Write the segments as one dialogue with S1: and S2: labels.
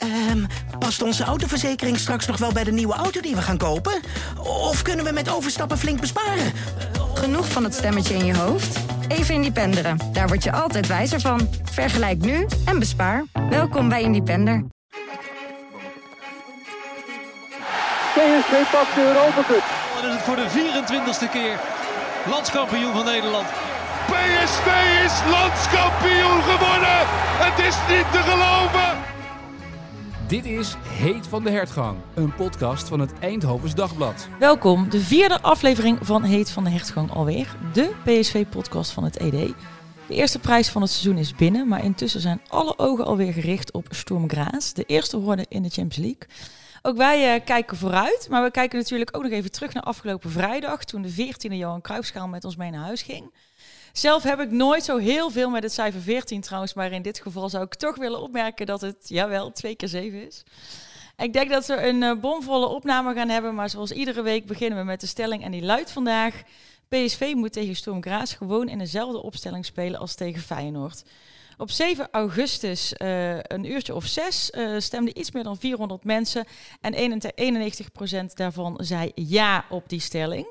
S1: Ehm, past onze autoverzekering straks nog wel bij de nieuwe auto die we gaan kopen? Of kunnen we met overstappen flink besparen?
S2: Genoeg van het stemmetje in je hoofd? Even Independeren. Daar word je altijd wijzer van. Vergelijk nu en bespaar. Welkom bij Independer.
S3: PSV pakt de Europa Cup.
S4: Dan is het voor de 24ste keer landskampioen van Nederland.
S5: PSV is landskampioen geworden. Het is niet te geloven.
S6: Dit is Heet van de Hertgang, een podcast van het Eindhovens Dagblad.
S7: Welkom, de vierde aflevering van Heet van de Hertgang alweer. De PSV-podcast van het ED. De eerste prijs van het seizoen is binnen, maar intussen zijn alle ogen alweer gericht op Sturm Graz, de eerste horde in de Champions League. Ook wij uh, kijken vooruit, maar we kijken natuurlijk ook nog even terug naar afgelopen vrijdag, toen de 14e Johan Cruijffschaal met ons mee naar huis ging. Zelf heb ik nooit zo heel veel met het cijfer 14 trouwens, maar in dit geval zou ik toch willen opmerken dat het, jawel, twee keer 7 is. Ik denk dat we een uh, bomvolle opname gaan hebben, maar zoals iedere week beginnen we met de stelling en die luidt vandaag. PSV moet tegen Storm Graz gewoon in dezelfde opstelling spelen als tegen Feyenoord. Op 7 augustus, uh, een uurtje of zes, uh, stemden iets meer dan 400 mensen. En 91% daarvan zei ja op die stelling.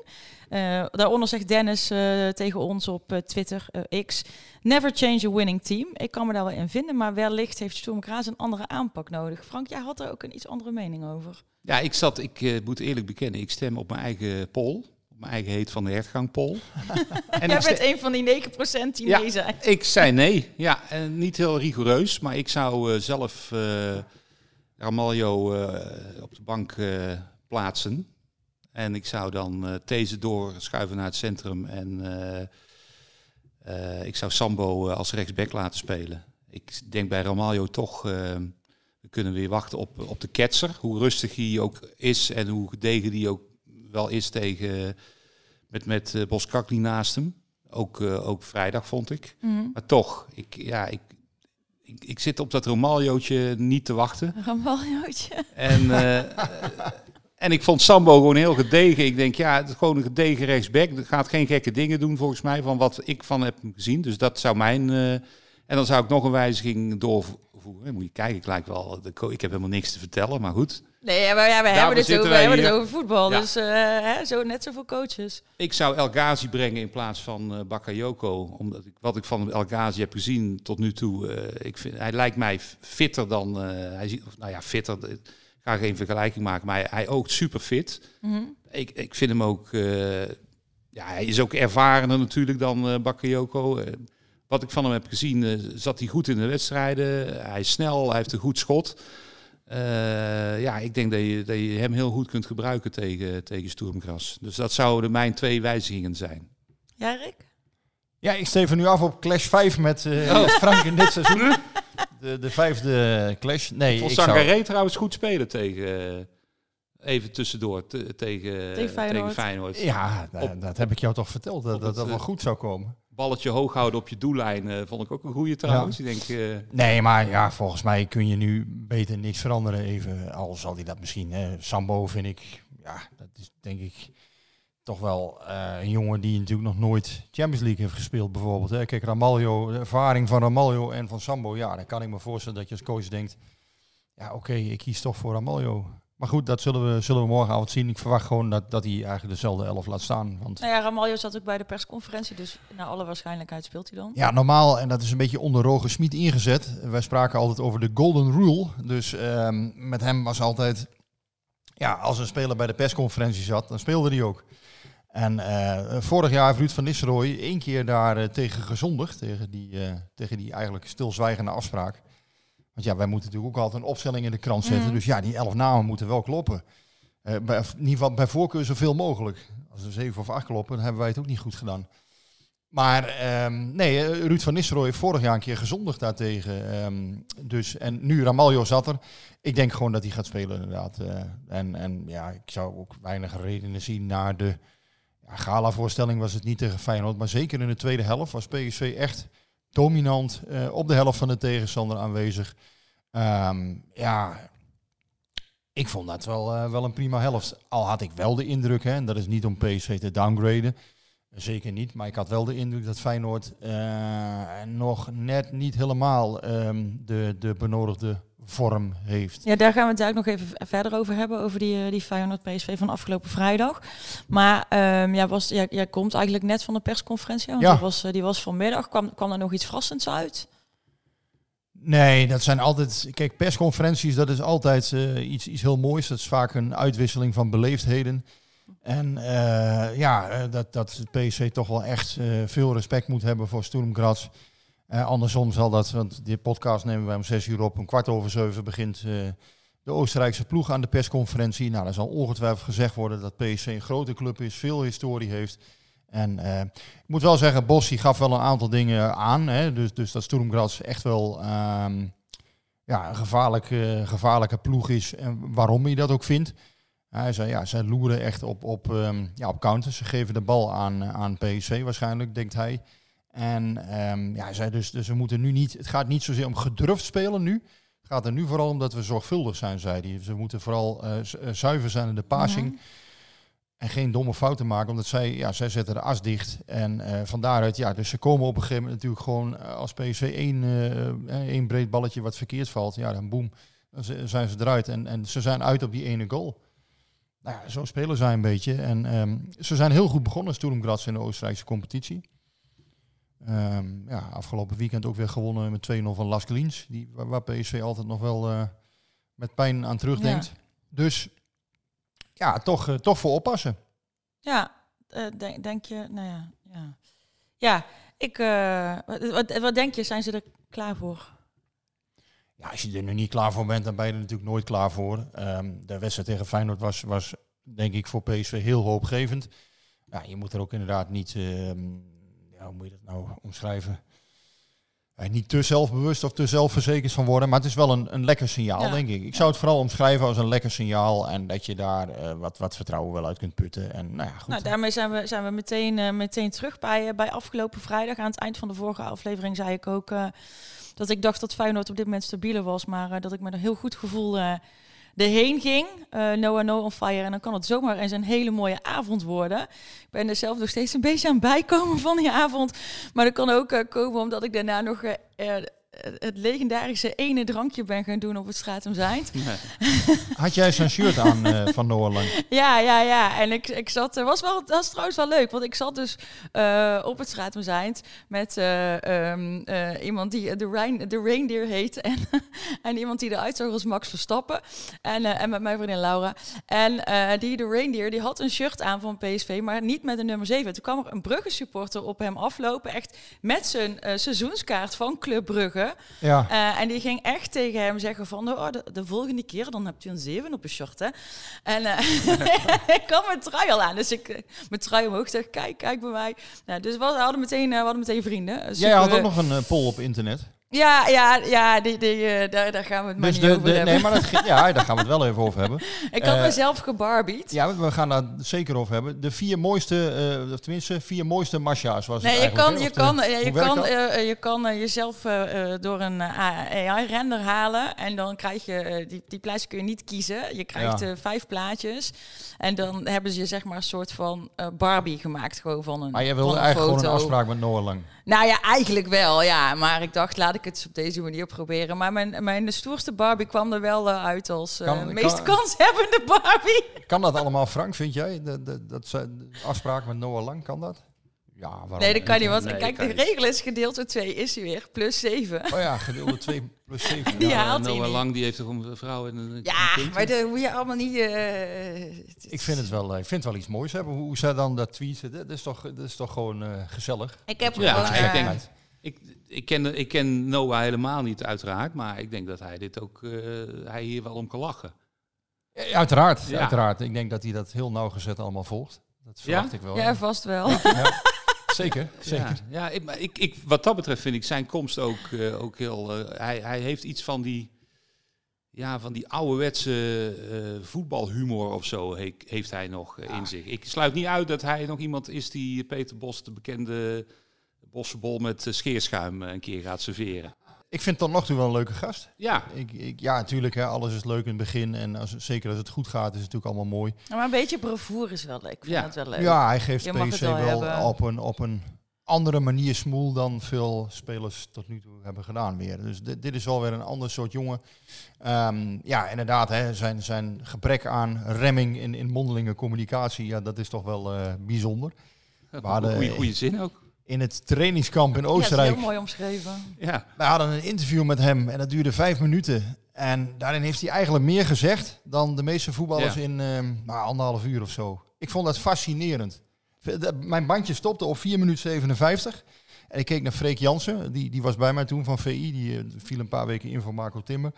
S7: Uh, daaronder zegt Dennis tegen ons op Twitter, X, never change a winning team. Ik kan me daar wel in vinden, maar wellicht heeft Sturm Graz een andere aanpak nodig. Frank, jij had er ook een iets andere mening over.
S8: Ja, ik zat, ik moet eerlijk bekennen, ik stem op mijn eigen poll mijn eigen heet van de hertgangpol.
S7: en Jij bent een van die 9% die
S8: ja,
S7: nee zijn.
S8: Ik zei nee. Ja, en niet heel rigoureus, maar ik zou uh, zelf uh, Ramaljo uh, op de bank plaatsen. En ik zou dan These doorschuiven naar het centrum en ik zou Sambo als rechtsback laten spelen. Ik denk bij Ramaljo toch, we kunnen weer wachten op, op de ketser. Hoe rustig hij ook is en hoe gedegen die ook wel is tegen met, met uh, Boskakli naast hem. Ook, uh, ook vrijdag vond ik. Mm. Maar toch, ik, ja, ik, ik, ik, zit op dat Romaljootje niet te wachten.
S7: Romaljootje.
S8: En, uh, en ik vond Sambo gewoon heel gedegen. Ik denk, ja, het is gewoon een gedegen rechtsback. Dat gaat geen gekke dingen doen volgens mij, van wat ik van heb gezien. Dus dat zou mijn... en dan zou ik nog een wijziging doorvoeren. Moet je kijken, ik lijk wel... Ik heb helemaal niks te vertellen, maar goed.
S7: Nee, maar ja, we hebben het, over, we hebben het over voetbal. Ja. Dus uh, hè, zo net zoveel coaches.
S8: Ik zou El Ghazi brengen in plaats van uh, Bakayoko. Omdat ik wat ik van El Ghazi heb gezien tot nu toe. Ik vind, hij lijkt mij fitter dan. hij nou ja, fitter. Ik ga geen vergelijking maken, maar hij, hij oogt super fit. Mm -hmm. ik, ik vind hem ook. ja, hij is ook ervarener natuurlijk dan Bakayoko. wat ik van hem heb gezien, zat hij goed in de wedstrijden. Hij is snel, hij heeft een goed schot. Uh, ja, ik denk dat je, dat je hem heel goed kunt gebruiken tegen, tegen Sturmgras. Dus dat zouden mijn twee wijzigingen zijn.
S7: Ja, Rick?
S9: Ja, ik steef nu af op Clash 5 met, uh, oh. met Frank in dit seizoen. De, de vijfde Clash. Nee,
S8: Vond Sangaré zou... trouwens goed spelen tegen... Even tussendoor tegen, tegen, Feyenoord. tegen Feyenoord.
S9: Ja, dat, dat heb ik jou toch verteld, dat dat, dat wel goed zou komen
S8: balletje hoog houden op je doellijn uh, vond ik ook een goede trouwens. Ja. Ik denk, uh...
S9: Nee, maar ja, volgens mij kun je nu beter niks veranderen. Even, al zal hij dat misschien. Hè. Sambo vind ik, ja, dat is denk ik toch wel uh, een jongen die natuurlijk nog nooit Champions League heeft gespeeld bijvoorbeeld. Hè. Kijk, Ramaljo, de ervaring van Ramaljo en van Sambo, ja, dan kan ik me voorstellen dat je als coach denkt, ja oké, okay, ik kies toch voor Ramaljo. Maar goed, dat zullen we, zullen we morgenavond zien. Ik verwacht gewoon dat, dat hij eigenlijk dezelfde elf laat staan. Want...
S7: Nou ja, Ramaljo zat ook bij de persconferentie, dus naar alle waarschijnlijkheid speelt hij dan.
S9: Ja, normaal, en dat is een beetje onder Roger Smit ingezet. Wij spraken altijd over de golden rule. Dus um, met hem was altijd, ja, als een speler bij de persconferentie zat, dan speelde hij ook. En uh, vorig jaar heeft Ruud van Nistelrooy één keer daar uh, tegen gezondigd, tegen die, uh, tegen die eigenlijk stilzwijgende afspraak. Want ja, wij moeten natuurlijk ook altijd een opstelling in de krant zetten. Mm. Dus ja, die elf namen moeten wel kloppen. Bij, in ieder geval bij voorkeur zoveel mogelijk. Als er zeven of acht kloppen, dan hebben wij het ook niet goed gedaan. Maar um, nee, Ruud van Nistelrooy heeft vorig jaar een keer gezondigd daartegen. Um, dus, en nu Ramaljo zat er. Ik denk gewoon dat hij gaat spelen inderdaad. En, en ja, ik zou ook weinig redenen zien naar de gala-voorstelling was het niet tegen Feyenoord. Maar zeker in de tweede helft was PSV echt dominant uh, op de helft van de tegenstander aanwezig. Um, ja, ik vond dat wel, uh, wel een prima helft. Al had ik wel de indruk, hè, en dat is niet om PSV te downgraden. Zeker niet, maar ik had wel de indruk dat Feyenoord uh, nog net niet helemaal um, de, de benodigde vorm heeft.
S7: Ja, daar gaan we het ook nog even verder over hebben, over die, eh, die Feyenoord PSV van afgelopen vrijdag. Maar ja, was, ja, jij komt eigenlijk net van de persconferentie, want
S9: Ja.
S7: die, was, eh, die was vanmiddag. Kwam, kwam er nog iets verrassends uit?
S9: Nee, dat zijn altijd. Kijk, persconferenties, dat is altijd eh, iets, iets heel moois. Dat is vaak een uitwisseling van beleefdheden. En ja, dat, dat PSV toch wel echt veel respect moet hebben voor Sturm Graz. Eh, andersom zal dat, want die podcast nemen wij om zes uur op. Om kwart over zeven begint eh, de Oostenrijkse ploeg aan de persconferentie. Nou, er zal ongetwijfeld gezegd worden dat PSV een grote club is, veel historie heeft. En eh, ik moet wel zeggen, Bossi gaf wel een aantal dingen aan. Hè? Dus, dus dat Sturm Graz echt wel ehm, ja, een gevaarlijke, gevaarlijke ploeg is. En waarom hij dat ook vindt. Hij zei, ja, zij loeren echt op, op, ehm, ja, op counters. Ze geven de bal aan, aan PSV waarschijnlijk, denkt hij. En ehm, ja, hij zei dus, dus we moeten nu niet, het gaat niet zozeer om gedurfd spelen nu. Het gaat er nu vooral om dat we zorgvuldig zijn, zei hij. Ze moeten vooral eh, eh, zuiver zijn in de passing. En geen domme fouten maken, omdat zij, ja, zij zetten de as dicht. En eh van daaruit, ja, dus ze komen op een gegeven moment natuurlijk gewoon als PSV één, één breed balletje wat verkeerd valt. Ja, dan boem, dan zijn ze eruit. En, en ze zijn uit op die ene goal. Nou ja, zo spelen zij een beetje. En ehm, ze zijn heel goed begonnen, Sturm Graz in de Oostenrijkse competitie. Ehm, ja, afgelopen weekend ook weer gewonnen met 2-0 van Las Glins. Die, waar, PSV altijd nog wel eh, met pijn aan terugdenkt. Dus ja, toch, eh, toch voor oppassen.
S7: Ja, eh, denk, denk je, nou ja, ja. Ja, ik, wat, wat, wat denk je, zijn ze er klaar voor?
S9: Ja, als je er nu niet klaar voor bent, dan ben je er natuurlijk nooit klaar voor. Ehm, de wedstrijd tegen Feyenoord was, was denk ik voor PSV heel hoopgevend. Ja, je moet er ook inderdaad niet, ehm, ja, hoe moet je dat nou omschrijven? Eh, niet te zelfbewust of te zelfverzekerd van worden, maar het is wel een, een lekker signaal,
S7: Ja.
S9: denk ik. Ik zou het vooral omschrijven als een lekker signaal en dat je daar eh, wat, wat vertrouwen wel uit kunt putten. En nou ja, goed.
S7: Nou, daarmee zijn we, zijn we meteen, eh, meteen terug bij, bij afgelopen vrijdag. Aan het eind van de vorige aflevering zei ik ook dat ik dacht dat Feyenoord op dit moment stabieler was, maar dat ik met een heel goed gevoel erheen ging. Eh Noah No on Fire. En dan kan het zomaar eens een hele mooie avond worden. Ik ben er zelf nog steeds een beetje aan bijkomen van die avond. Maar dat kan ook eh, komen omdat ik daarna nog eh, het legendarische ene drankje ben gaan doen op het Stratum Zijnd.
S9: Had jij zo'n shirt aan eh, van Noah Lang?
S7: Ja, ja, ja. En ik, ik zat, er was wel, dat was trouwens wel leuk, want ik zat dus eh, op het Stratum Zijnd met eh, ehm, eh, iemand die de, Rein, de Reindeer heet en, en iemand die eruit zag als Max Verstappen en, eh, en met mijn vriendin Laura. En eh, die de Reindeer, die had een shirt aan van PSV, maar niet met de nummer 7. Toen kwam er een Brugge supporter op hem aflopen, echt met zijn eh, seizoenskaart van Club Brugge.
S9: Ja.
S7: Eh, en die ging echt tegen hem zeggen van, oh, de, de volgende keer dan heb je een 7 op je shirt, hè. En eh, ik had mijn trui al aan, dus ik mijn trui omhoog zeg, kijk, kijk bij mij. Nou, dus we hadden meteen, eh, we hadden meteen vrienden. Eh,
S9: Jij
S7: super-
S9: had ook nog een poll op internet.
S7: Ja, ja, ja, die, die, eh, daar, daar gaan we het maar
S9: Dus
S7: niet
S9: de,
S7: over
S9: de,
S7: hebben.
S9: nee, maar dat, ja, daar gaan we het wel even over hebben.
S7: ik had
S9: eh,
S7: mezelf gebarbied.
S9: Ja, we gaan daar zeker over hebben. De vier mooiste, eh, of tenminste, vier mooiste masha's was
S7: Nee,
S9: het
S7: je kan, je
S9: de-
S7: kan, ja, je kan, eh, eh, je kan eh, jezelf eh, eh, door een AI-render halen. En dan krijg je, eh, die, die plaatjes kun je niet kiezen. Je krijgt
S9: Ja.
S7: eh, vijf plaatjes. En dan hebben ze je zeg maar een soort van eh, Barbie gemaakt. Gewoon van een
S9: maar
S7: van
S9: wilde eigenlijk
S7: foto.
S9: gewoon een afspraak met Noah Lang.
S7: Nou ja, eigenlijk wel, ja. Maar ik dacht, laat ik het op deze manier proberen. Maar mijn, mijn stoerste Barbie kwam er wel eh, uit als
S9: Kan-
S7: meest
S9: kan-
S7: kanshebbende Barbie.
S9: Kan dat allemaal, Frank, vind jij? De, de, dat afspraak met Noah Lang, kan dat? Ja, waarom
S7: Nee, dat kan niet. Want
S8: Nee,
S7: kijk, de regel is gedeelte 2 is hij weer. Plus 7.
S9: Oh ja, gedeelde 2 plus 7.
S7: Die
S9: Ja.
S7: haalt hij
S8: Noah
S7: niet.
S8: Lang die heeft toch een vrouw en een, een
S7: Ja,
S8: kind?
S7: maar dat moet je allemaal niet... eh,
S9: Ik vind het wel, ik vind het wel iets moois hebben. Hoe, zij dan dat tweeten, dat is toch, dat is toch gewoon eh, gezellig.
S7: Ik heb
S8: Ja,
S7: gewoon...
S8: ik
S7: eh,
S8: denk- Ik, ik, ken, ik ken Noah helemaal niet, uiteraard. Maar ik denk dat hij dit ook, eh, hij hier wel om kan lachen.
S9: Ja, uiteraard,
S8: Ja.
S9: uiteraard. Ik denk dat hij dat heel nauwgezet allemaal volgt. Dat verwacht
S8: Ja?
S9: ik wel.
S7: ja, vast wel.
S9: Zeker, zeker.
S8: Ja, ja ik, maar ik, ik, wat dat betreft vind ik zijn komst ook, eh, ook heel... eh, hij, hij heeft iets van die, ja, van die ouderwetse eh, voetbalhumor of zo he- heeft hij nog in zich. Ik sluit niet uit dat hij nog iemand is die Peter Bos, de bekende bossenbol met scheerschuim, een keer gaat serveren.
S9: Ik vind tot nog toe wel een leuke gast.
S8: Ja,
S9: Ik, ik, ja, natuurlijk, hè, alles is leuk in het begin. En als, zeker als het goed gaat, is het natuurlijk allemaal mooi.
S7: Maar een beetje bravoer is wel leuk. Ik vind
S8: Ja.
S7: dat wel leuk.
S9: Ja, hij geeft PSV
S7: wel
S9: wel op een, op een andere manier smoel dan veel spelers tot nu toe hebben gedaan weer. Dus dit, dit is wel weer een ander soort jongen. Ehm, ja, inderdaad, hè, zijn, zijn gebrek aan remming in, in mondelinge communicatie, ja, dat is toch wel eh, bijzonder.
S8: Goede zin ook.
S9: In het trainingskamp in
S7: Ja, dat is
S9: Oostenrijk
S7: heel mooi omschreven.
S8: Ja.
S9: wij hadden een interview met hem en dat duurde vijf minuten. En daarin heeft hij eigenlijk meer gezegd dan de meeste voetballers
S8: Ja.
S9: in ehm, nou, anderhalf uur of zo. Ik vond dat fascinerend. Mijn bandje stopte op 4 minuten 57. En ik keek naar Freek Jansen, die, die was bij mij toen van VI. Die eh, viel een paar weken in voor Marco Timmer.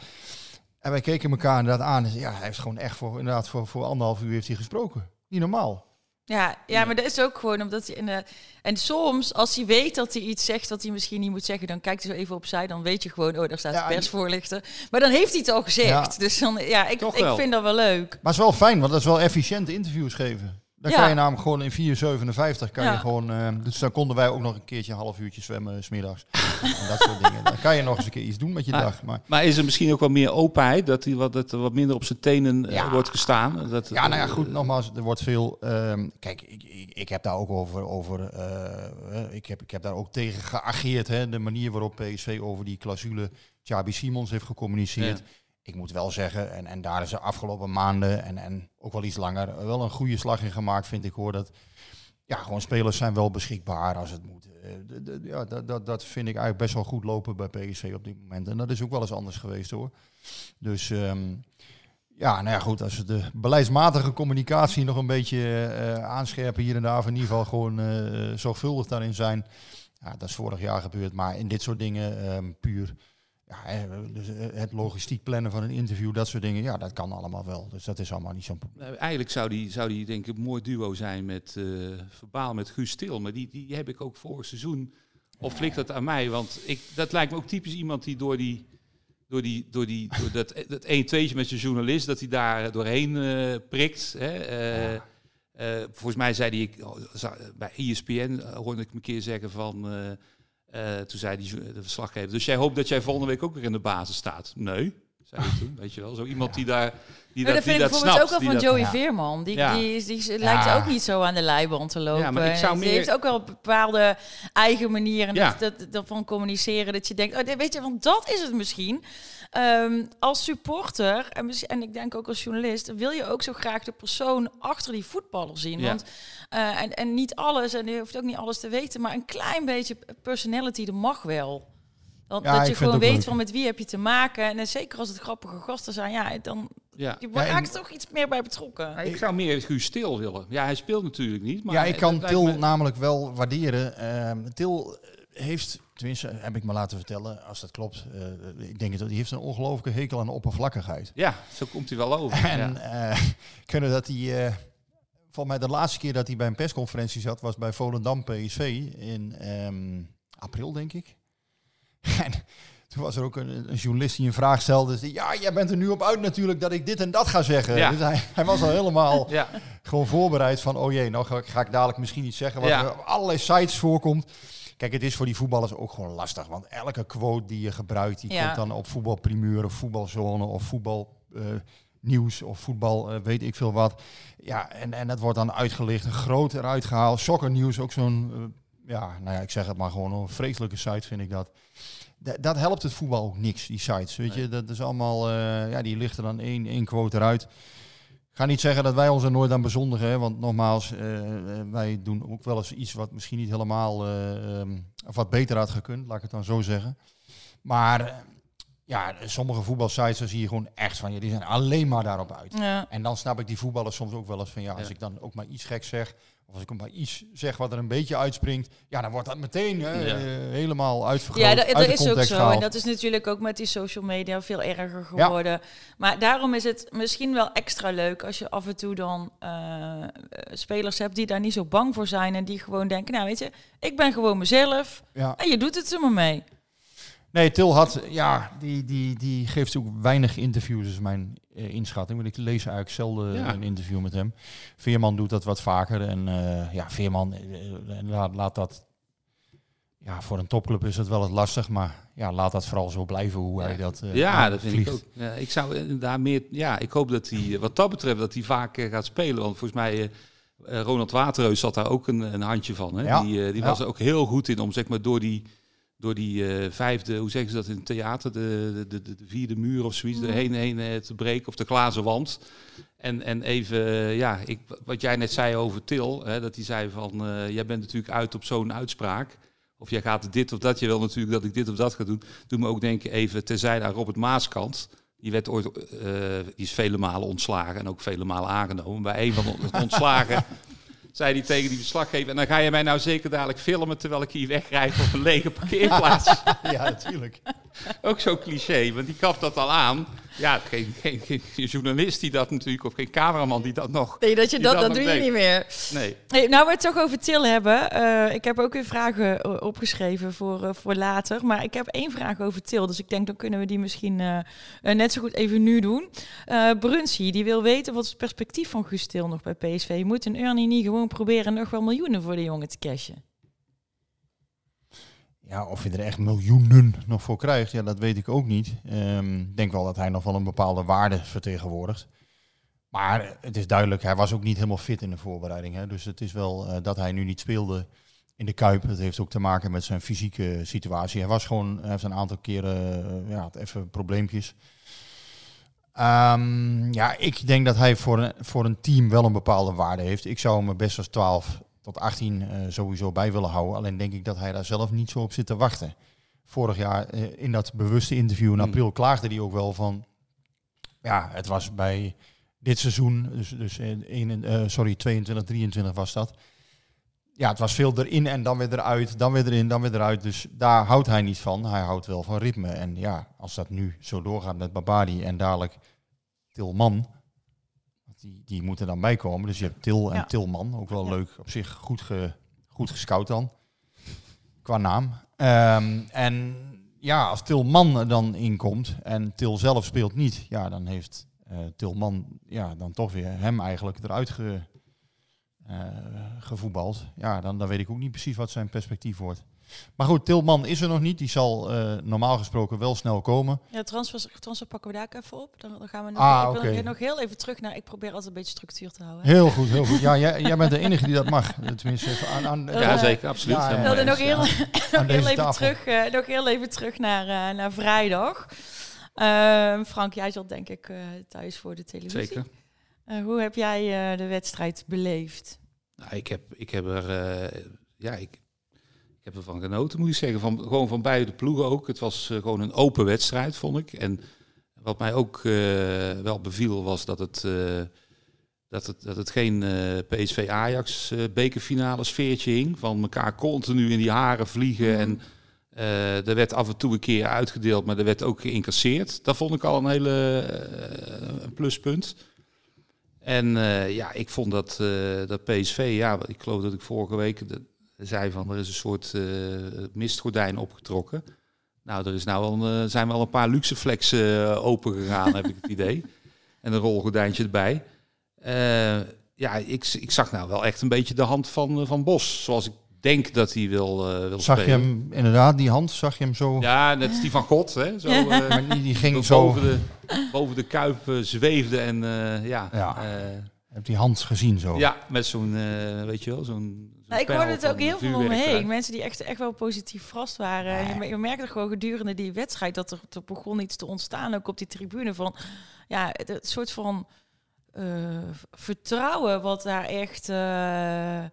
S9: En wij keken elkaar inderdaad aan. En ja, hij heeft gewoon echt voor, inderdaad voor, voor anderhalf uur heeft hij gesproken. Niet normaal.
S7: Ja, ja, maar dat is ook gewoon omdat hij in de... En soms, als hij weet dat hij iets zegt dat hij misschien niet moet zeggen, dan kijkt hij zo even opzij. Dan weet je gewoon, oh, daar staat
S9: Ja,
S7: de persvoorlichter. Maar dan heeft hij het al gezegd.
S9: Ja.
S7: Dus dan, ja, ik, ik vind dat wel leuk.
S9: Maar het is wel fijn, want dat is wel efficiënt interviews geven. Dan kan je namelijk gewoon in 4,57 kan je gewoon. eh, dus dan konden wij ook nog een keertje een half uurtje zwemmen smiddags. en dat soort dingen. Dan kan je nog eens een keer iets doen met je dag. Maar
S8: Maar is er misschien ook wel meer openheid? Dat, hij wat, dat wat minder op zijn tenen eh, wordt gestaan? Dat,
S9: ja, nou ja, goed, nogmaals, er wordt veel. ehm, kijk, ik, ik, ik heb daar ook over. over eh, eh, ik, heb, ik heb daar ook tegen geageerd. Hè, de manier waarop PSV over die clausule Chabi Simons heeft gecommuniceerd.
S8: Ja.
S9: Ik moet wel zeggen, en, en daar is de afgelopen maanden en, en ook wel iets langer wel een goede slag in gemaakt, vind ik hoor. Dat ja, gewoon spelers zijn wel beschikbaar als het moet. Eh, ja, dat, dat, dat vind ik eigenlijk best wel goed lopen bij PSV op dit moment. En dat is ook wel eens anders geweest hoor. Dus ehm, ja, nou ja, goed, als we de beleidsmatige communicatie nog een beetje eh, aanscherpen hier en daar, of in ieder geval gewoon eh, zorgvuldig daarin zijn. Ja, dat is vorig jaar gebeurd, maar in dit soort dingen ehm, puur. Ja, dus eh, het logistiek plannen van een interview, dat soort dingen, ja, dat kan allemaal wel. Dus dat is allemaal niet zo'n probleem.
S8: Nou, eigenlijk zou die, zou die denk ik een mooi duo zijn met eh, Verbaal, met Guus Stil. Maar die, die heb ik ook vorig seizoen. Of ligt dat aan mij? Want ik, dat lijkt me ook typisch iemand die door die... Door, die, door, die, door dat, dat 1 2 met zijn journalist, dat hij daar doorheen eh, prikt. Hè? Eh, eh, volgens mij zei hij, oh, za- bij ESPN eh, hoorde ik hem een keer zeggen van... eh, eh, toen zei die, de verslaggever, dus jij hoopt dat jij volgende week ook weer in de basis staat? Nee, zei hij toen, weet je wel. Zo iemand die daar die
S7: Maar
S8: dat,
S7: dat
S8: die
S7: vind ik
S8: dat
S7: bijvoorbeeld
S8: snapt.
S7: ook wel
S8: die
S7: van
S8: dat-
S7: Joey
S9: ja.
S7: Veerman. Die,
S8: Ja.
S7: die, die, lijkt
S9: Ja.
S7: ook niet zo aan de leiband te lopen.
S8: Ja, maar ik zou
S7: Die
S8: meer-
S7: heeft ook wel een bepaalde eigen manier en
S8: Ja.
S7: dat, dat, dat van communiceren. Dat je denkt, oh, weet je, want dat is het misschien. Ehm, als supporter, en, en ik denk ook als journalist, wil je ook zo graag de persoon achter die voetballer zien.
S8: Ja.
S7: Want, eh, en, en niet alles, en je hoeft ook niet alles te weten, maar een klein beetje personality, dat mag wel. Dat,
S9: Ja,
S7: dat je gewoon weet
S9: leuk.
S7: van met wie heb je te maken. En, eh, zeker als het grappige gasten zijn, ja, dan
S8: Ja.
S7: je
S9: Ja, en-
S7: raakt toch iets meer bij betrokken.
S8: Ja, Ik zou meer Guus Stil willen. Ja, hij speelt natuurlijk niet. Maar
S9: ja, ik kan Til
S8: me-
S9: namelijk wel waarderen. Ehm, Til heeft, tenminste heb ik me laten vertellen, als dat klopt, eh, ik denk dat hij heeft een ongelooflijke hekel aan oppervlakkigheid.
S8: Ja, zo komt hij wel over.
S9: En
S8: ja.
S9: eh kunnen dat hij, eh volgens mij de laatste keer dat hij bij een persconferentie zat, was bij Volendam PSV in ehm, april, denk ik. En toen was er ook een, een journalist die een vraag stelde. Dus, ja, jij bent er nu op uit natuurlijk dat ik dit en dat ga zeggen.
S8: Ja.
S9: Dus hij, hij was al helemaal
S8: Ja,
S9: gewoon voorbereid van, oh jee, nou ga, ik- ga ik dadelijk misschien iets zeggen wat
S8: Ja.
S9: er op allerlei sites voorkomt. Kijk, het is voor die voetballers ook gewoon lastig, want elke quote die je gebruikt, die
S7: Ja.
S9: komt dan op voetbalprimeur of voetbalzone of voetbal eh, nieuws of voetbal eh, weet ik veel wat. Ja, en, en dat wordt dan uitgelicht, groot eruit gehaald. Soccer News, ook zo'n, eh, ja, nou ja, ik zeg het maar gewoon, een vreselijke site vind ik dat. Da- dat helpt het voetbal ook niks, die sites. Weet je, dat is allemaal, ja, die lichten dan één, één quote eruit. Ik ga niet zeggen dat wij ons er nooit aan bezondigen, hè, want nogmaals, eh, eh, wij doen ook wel eens iets wat misschien niet helemaal, eh, ehm, of wat beter had gekund, laat ik het dan zo zeggen. Maar ja, sommige voetbalsites, daar zie je gewoon echt van, ja, die zijn alleen maar daarop uit.
S7: Ja.
S9: En dan snap ik die voetballers soms ook wel eens van, ja, als
S8: Ja.
S9: ik dan ook maar iets gek zeg, als ik ook maar iets zeg wat er een beetje uitspringt, ja, dan wordt dat meteen hè,
S8: Ja.
S9: eh, helemaal uitvergroot,
S7: Ja, dat,
S9: uit
S7: dat
S9: de
S7: is ook zo.
S9: gehaald.
S7: En dat is natuurlijk ook met die social media veel erger geworden. Maar daarom is het misschien wel extra leuk als je af en toe dan eh, spelers hebt die daar niet zo bang voor zijn. En die gewoon denken, nou weet je, ik ben gewoon mezelf.
S9: Ja.
S7: En je doet het er maar mee.
S9: Nee, Til had, ja, die, die, die geeft ook weinig interviews, is mijn eh, inschatting. Want ik lees eigenlijk zelden
S8: Ja.
S9: een interview met hem. Veerman doet dat wat vaker. En eh, ja, Veerman eh, laat, laat dat. Ja, voor een topclub is het wel het lastig, maar ja, laat dat vooral zo blijven hoe hij dat.
S8: ja dat vind ik ook. Ja, ik zou daar meer. Ja, ik hoop dat hij, wat dat betreft, dat hij vaak gaat spelen. Want volgens mij, Ronald Waterreus zat daar ook een, een handje van. Hè? Die, die was er ook heel goed in om zeg maar door die, door die eh, vijfde, hoe zeggen ze dat in het theater, de, de, de, de vierde muur of zoiets, erheen heen eh, te breken of de glazen wand. En, en even, eh, ja, ik, wat jij net zei over Til, hè, dat hij zei van, jij bent natuurlijk uit op zo'n uitspraak. Of jij gaat dit of dat, je wil natuurlijk dat ik dit of dat ga doen. Doe me ook denken even terzijde aan Robert Maaskant. Die werd ooit, die is vele malen ontslagen en ook vele malen aangenomen. Bij een van de ontslagen zei hij tegen die verslaggever... en dan ga je mij nou zeker dadelijk filmen terwijl ik hier wegrijd op een lege parkeerplaats.
S9: ja, natuurlijk.
S8: ook zo'n cliché, want die gaf dat al aan. Ja, geen, geen, geen journalist die dat natuurlijk, of geen cameraman die dat nog...
S7: Nee, dat je dat, dat doe je niet meer.
S8: Nee.
S7: Hey, nou, we het toch over Til hebben. eh, ik heb ook weer vragen eh, opgeschreven voor, eh, voor later. Maar ik heb één vraag over Til. Dus ik denk, dan kunnen we die misschien net zo goed even nu doen. Brunsie, die wil weten wat is het perspectief van Guus Til nog bij PSV. Moet een Ernie niet gewoon proberen nog wel miljoenen voor de jongen te cashen?
S9: Ja, of je er echt miljoenen nog voor krijgt, ja, dat weet ik ook niet. Ehm, Ik denk wel dat hij nog wel een bepaalde waarde vertegenwoordigt. Maar het is duidelijk, hij was ook niet helemaal fit in de voorbereiding. Hè? Dus het is wel eh, dat hij nu niet speelde in de Kuip. Dat heeft ook te maken met zijn fysieke situatie. Hij was gewoon, heeft een aantal keren eh, ja, even probleempjes. Ehm, ja, ik denk dat hij voor een, voor een team wel een bepaalde waarde heeft. Ik zou hem best als 12 tot 18 eh, sowieso bij willen houden. Alleen denk ik dat hij daar zelf niet zo op zit te wachten. Vorig jaar eh, in dat bewuste interview in
S8: Hmm.
S9: april klaagde hij ook wel van... Ja, het was bij dit seizoen, dus, dus in, in, eh, sorry, 22, 23 was dat. Ja, het was veel erin en dan weer eruit, dan weer erin, dan weer eruit. Dus daar houdt hij niet van. Hij houdt wel van ritme. En ja, als dat nu zo doorgaat met Babadi en dadelijk Tilman, die, die moeten dan bijkomen. Dus je hebt Til en
S7: Ja.
S9: Tilman, ook wel
S7: Ja.
S9: leuk op zich, goed, ge, goed gescout dan, qua naam. Ehm, en ja, als Tilman er dan inkomt en Til zelf speelt niet, ja, dan heeft eh, Tilman ja, dan toch weer hem eigenlijk eruit ge, eh, gevoetbald. Ja, dan, dan weet ik ook niet precies wat zijn perspectief wordt. Maar goed, Tilman is er nog niet. Die zal eh, normaal gesproken wel snel komen.
S7: Ja, transfers, transfer pakken we daar ook even op. Dan, dan gaan we nog,
S9: Ah,
S7: ik wil nog- heel even terug naar... Ik probeer altijd een beetje structuur te houden.
S9: Heel goed, heel goed. Ja, jij, jij bent de enige die dat mag. Tenminste, even aan, aan,
S8: Ja, zeker, absoluut.
S9: ja, ja.
S7: Wilde nog heel,
S8: ja.
S7: nog heel
S9: deze
S7: even
S9: tafel.
S7: terug, eh, nog heel even terug naar, eh, naar vrijdag. Ehm, Frank, jij zat denk ik eh, thuis voor de televisie.
S8: Zeker.
S7: Eh, hoe heb jij eh, de wedstrijd beleefd?
S8: Nou, ik, heb, ik heb er, eh, ja, ik, ik heb ervan genoten, moet ik zeggen. Van, gewoon van beide ploegen ook. Het was eh, gewoon een open wedstrijd, vond ik. En wat mij ook eh, wel beviel was dat het, eh, dat het, dat het geen eh, PSV-Ajax eh, bekerfinale sfeertje hing. Van elkaar continu in die haren vliegen. En eh, er werd af en toe een keer uitgedeeld, maar er werd ook geïncasseerd. Dat vond ik al een hele een pluspunt. En ja, ik vond dat, dat PSV, ja, ik geloof dat ik vorige week de- zei van er is een soort eh, mistgordijn opgetrokken. Nou, er is nou al, een, eh, zijn wel een paar luxe flexen eh, open gegaan, heb ik het idee. En een rolgordijntje erbij. Eh, ja, ik, ik zag nou wel echt een beetje de hand van, van Bos, zoals ik denk dat hij wil, eh, wil
S9: Zag je hem inderdaad, die hand, zag je hem zo?
S8: Ja, net als die van God, hè? Zo, eh,
S9: Maar die, die ging zo,
S8: boven, de, boven de kuip zweefde en eh, ja,
S9: Ja.
S8: eh,
S9: heb die hand gezien zo.
S8: ja, met zo'n, eh, weet je wel, zo'n.
S7: Nou, ik hoorde het ook heel veel om me heen. Mensen die echt, echt wel positief vast waren. Je, me- je merkte gewoon gedurende die wedstrijd dat er, er begon iets te ontstaan, ook op die tribune. Van ja, het, het soort van eh, vertrouwen wat daar echt. eh,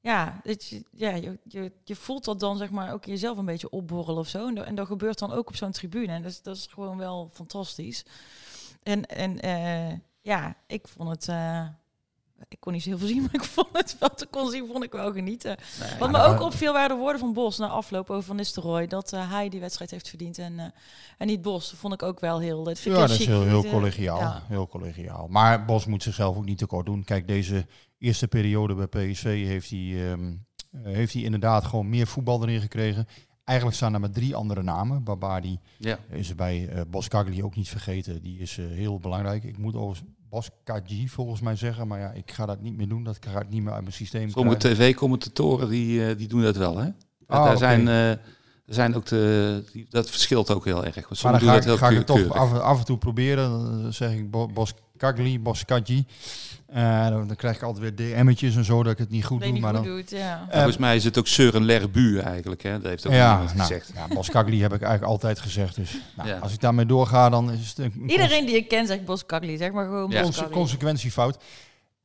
S7: ja, dat je, ja je, je, je voelt dat dan zeg maar ook jezelf een beetje opborrelen of zo. En, dat- en dat gebeurt dan ook op zo'n tribune. En dat is, dat is gewoon wel fantastisch. En, en eh, ja, ik vond het. Ik kon niet zo heel veel zien, maar ik vond het wat ik kon zien, vond ik wel genieten. Wat me
S9: maar-
S7: ook opviel waren de woorden van Bos na afloop over Van Nistelrooy. Dat eh, hij die wedstrijd heeft verdiend en, eh, en niet Bos. Dat vond ik ook wel heel... Dat vind ik
S9: Ja,
S7: heel
S9: dat is heel, heel
S7: Eh,
S9: collegiaal.
S7: ja.
S9: Heel collegiaal. Maar Bos moet zichzelf ook niet tekort doen. Kijk, deze eerste periode bij PSV heeft hij, ehm, eh, heeft hij inderdaad gewoon meer voetbal erin gekregen. Eigenlijk staan er maar drie andere namen. Babadi
S8: Ja,
S9: is er bij uh, Boskagli ook niet vergeten. Die is eh, heel belangrijk. Ik moet overigens Boskagli volgens mij zeggen. Maar ja, ik ga dat niet meer doen. Dat ga ik niet meer uit mijn systeem
S8: sommige tv-commentatoren die, eh, die doen dat wel, hè?
S9: Ah,
S8: daar,
S9: oké.
S8: zijn, eh, Er zijn ook de, die, dat verschilt ook heel erg. Want
S9: Maar dan ga
S8: dat
S9: ik,
S8: heel
S9: ga ik het toch af, af en toe proberen. Dan zeg ik Bo- Boskagli, Boskadji. Eh dan, dan krijg ik altijd weer DM'tjes en zo dat ik het niet goed
S7: Nee,
S9: doe.
S7: niet
S9: Maar
S7: goed
S9: dan,
S7: doet, ja.
S9: Eh,
S8: Volgens mij is het ook Søren Lerbu eigenlijk. Hè? Dat heeft ook
S9: ja,
S8: iemand
S9: nou,
S8: gezegd.
S9: ja, Boskagli heb ik eigenlijk altijd gezegd. Dus nou,
S8: Ja.
S9: als ik daarmee doorga, dan is het een, een
S7: Iedereen die ik ken zegt Bos Kakli, zeg maar gewoon
S8: Ja.
S9: Consequentiefout.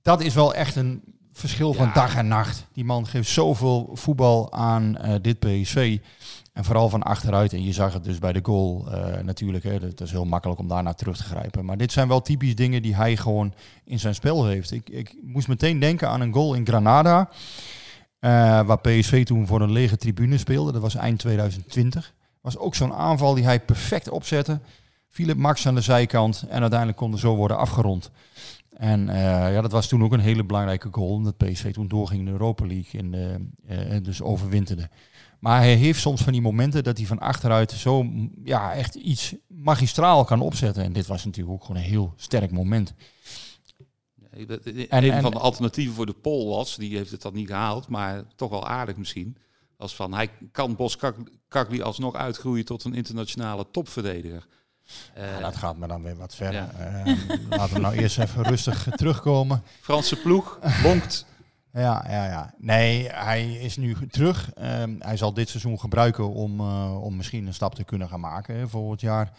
S9: Dat is wel echt een verschil van dag en nacht. Die man geeft zoveel voetbal aan eh, dit PSV. En vooral van achteruit. En je zag het dus bij de goal eh, natuurlijk. Hè. Dat is heel makkelijk om daarna terug te grijpen. Maar dit zijn wel typisch dingen die hij gewoon in zijn spel heeft. Ik, ik moest meteen denken aan een goal in Granada. eh, waar PSV toen voor een lege tribune speelde. Dat was eind 2020. Was ook zo'n aanval die hij perfect opzette. Philip Max aan de zijkant. En uiteindelijk kon er zo worden afgerond. En eh, ja, dat was toen ook een hele belangrijke goal. Omdat PSV toen doorging in de Europa League. Eh, dus overwinterde. Maar hij heeft soms van die momenten dat hij van achteruit zo ja, echt iets magistraal kan opzetten. En dit was natuurlijk ook gewoon een heel sterk moment.
S8: Een
S9: En- en-
S8: van de alternatieven voor de Pol was, die heeft het dan niet gehaald, maar toch wel aardig misschien. Als van, hij kan Bos Kakli alsnog uitgroeien tot een internationale topverdediger. Eh,
S9: Ja, dat gaat me dan weer wat verder.
S8: Ja.
S9: Eh, laten we nou eerst even rustig terugkomen.
S8: Franse ploeg, bonkt.
S9: Ja, ja, ja. Nee, hij is nu terug. Ehm, hij zal dit seizoen gebruiken om, eh, om misschien een stap te kunnen gaan maken hè, volgend jaar.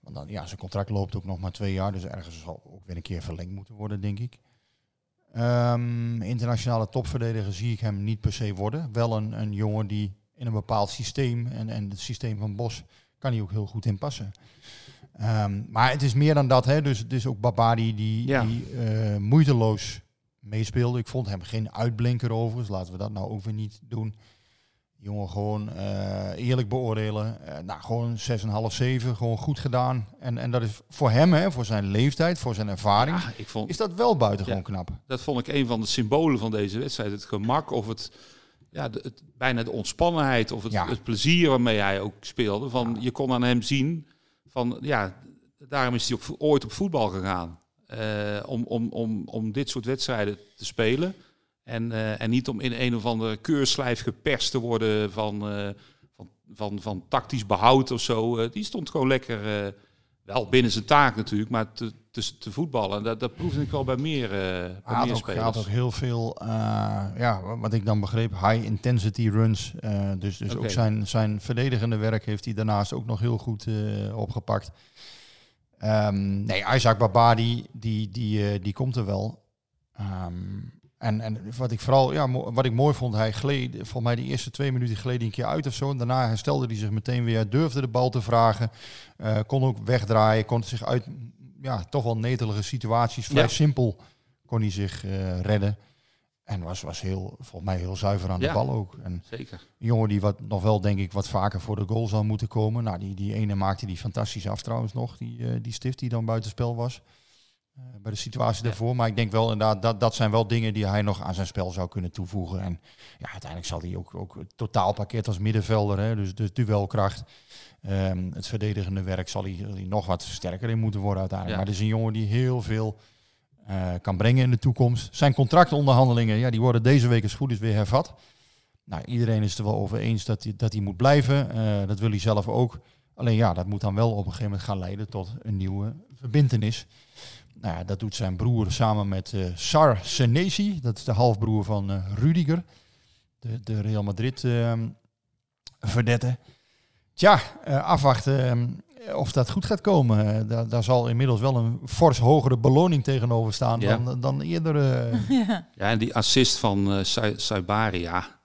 S9: Want dan, ja, zijn contract loopt ook nog maar twee jaar, dus ergens zal ook weer een keer verlengd moeten worden, denk ik. Ehm, internationale topverdediger zie ik hem niet per se worden. Wel een, een jongen die in een bepaald systeem, en, en het systeem van Bos kan hij ook heel goed in passen. Ehm, maar het is meer dan dat, hè. dus het is ook Babadi die,
S8: Ja.
S9: die eh, moeiteloos meespeelde. Ik vond hem geen uitblinker overigens, laten we dat nou ook weer niet doen. Jongen, gewoon eh, eerlijk beoordelen. Eh, nou, gewoon 6,5, 7, gewoon goed gedaan. En, en dat is voor hem, hè, voor zijn leeftijd, voor zijn ervaring,
S8: Ja, ik vond,
S9: is dat wel buitengewoon
S8: Ja.
S9: knap.
S8: dat vond ik een van de symbolen van deze wedstrijd. Het gemak of het, ja, de, het bijna de ontspannenheid of het,
S9: Ja.
S8: het plezier waarmee hij ook speelde. Van, Je kon aan hem zien van, ja, daarom is hij op, ooit op voetbal gegaan. Eh, om, om, om, om dit soort wedstrijden te spelen. En, eh, en niet om in een of andere keurslijf geperst te worden van, eh, van, van, van tactisch behoud of zo. Die stond gewoon lekker, wel binnen zijn taak natuurlijk, maar te, te, te voetballen. En dat, dat proefde ik wel bij meer, eh, bij
S9: had,
S8: meer
S9: ook,
S8: spelers.
S9: had ook heel veel, ja, wat ik dan begreep, high intensity runs. Dus dus ook zijn, zijn verdedigende werk heeft hij daarnaast ook nog heel goed opgepakt. Ehm, nee, Isaac Babadi, die, die, eh, die komt er wel. Ehm, en, en wat ik vooral, ja, wat ik mooi vond, hij gleed, volgens mij die eerste twee minuten gleed hij een keer uit of zo. En daarna herstelde hij zich meteen weer, durfde de bal te vragen, eh, kon ook wegdraaien, kon zich uit, ja, toch wel netelige situaties, vrij
S8: Ja.
S9: simpel, kon hij zich eh, redden. En was, was heel, volgens mij heel zuiver aan
S8: Ja.
S9: de bal ook. En
S8: Zeker.
S9: een jongen die wat, nog wel, denk ik, wat vaker voor de goal zal moeten komen. Nou, die, die ene maakte die fantastisch af trouwens nog, die, eh, die stift die dan buitenspel was. Eh, bij de situatie
S8: Ja.
S9: daarvoor. Maar ik denk wel inderdaad, dat, dat zijn wel dingen die hij nog aan zijn spel zou kunnen toevoegen. En ja, uiteindelijk zal hij ook, ook het totaalpakket als middenvelder, hè, dus de duelkracht, ehm, het verdedigende werk, zal hij, zal hij nog wat sterker in moeten worden uiteindelijk.
S8: Ja.
S9: Maar het is een jongen die heel veel eh, kan brengen in de toekomst. Zijn contractonderhandelingen, ja, die worden deze week als goed is weer hervat. Nou, iedereen is er wel over eens dat hij, dat moet blijven. Eh, dat wil hij zelf ook. Alleen ja, dat moet dan wel op een gegeven moment gaan leiden tot een nieuwe verbintenis. Nou ja, dat doet zijn broer samen met eh Sar Senesi. Dat is de halfbroer van eh, Rudiger. De, de Real Madrid ehm verdette. Tja, afwachten ehm, of dat goed gaat komen. Eh, daar, daar zal inmiddels wel een fors hogere beloning tegenover staan
S8: Ja.
S9: dan, dan eerder. eh,
S7: Ja.
S8: Ja, en die assist van uh, ja.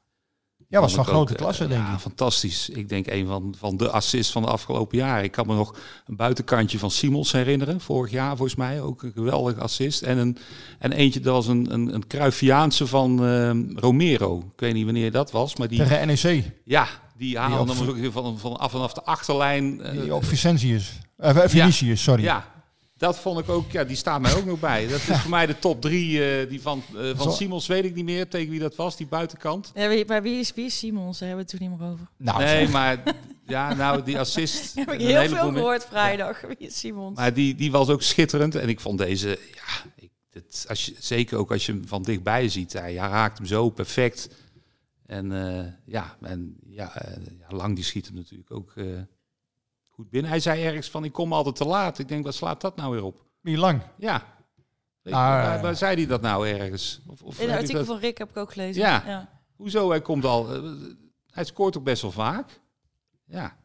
S9: ja, was van grote
S8: ook,
S9: klasse,
S8: eh,
S9: denk
S8: ja,
S9: ik.
S8: fantastisch. Ik denk een van, van de assists van de afgelopen jaren. Ik kan me nog een buitenkantje van Simons herinneren. Vorig jaar volgens mij ook een geweldig assist. En, een, en eentje dat was een, een, een Cruyffiaanse van eh, Romero. Ik weet niet wanneer dat was, maar die...
S9: Tegen NEC,
S8: Ja, die haalde
S9: op-
S8: hem ook van, van, af vanaf de achterlijn. eh,
S9: die op Vicentius. Eh, Vinicius, sorry.
S8: ja, dat vond ik ook, ja, die staat mij ook nog bij. Dat is voor mij de top drie. eh, die van, eh, van
S9: Zo-
S8: Simons weet ik niet meer tegen wie dat was, die buitenkant.
S7: Ja, wie, maar wie is, wie is Simons? Daar hebben we het toen niet meer over.
S9: Nou,
S8: Nee, maar ja, nou, die assist.
S7: Heb ik heel veel gehoord vrijdag. Wie is Simons?
S8: Maar die, die was ook schitterend. En ik vond deze, ja, ik, dit, als je, zeker ook als je hem van dichtbij ziet, hij, hij raakt hem zo perfect. En eh, ja, en ja, eh, ja, Lang die schiet hem natuurlijk ook eh, goed binnen. Hij zei ergens van, ik kom altijd te laat. Ik denk, wat slaat dat nou weer op?
S9: Wie lang?
S8: Ja.
S9: Ah,
S8: waar, waar zei hij dat nou ergens? Of, of
S7: In het
S8: ik
S7: artikel
S8: dat-
S7: van Rick heb ik ook gelezen.
S8: Ja.
S7: ja.
S8: Hoezo? Hij komt al. hij scoort ook best wel vaak. Ja.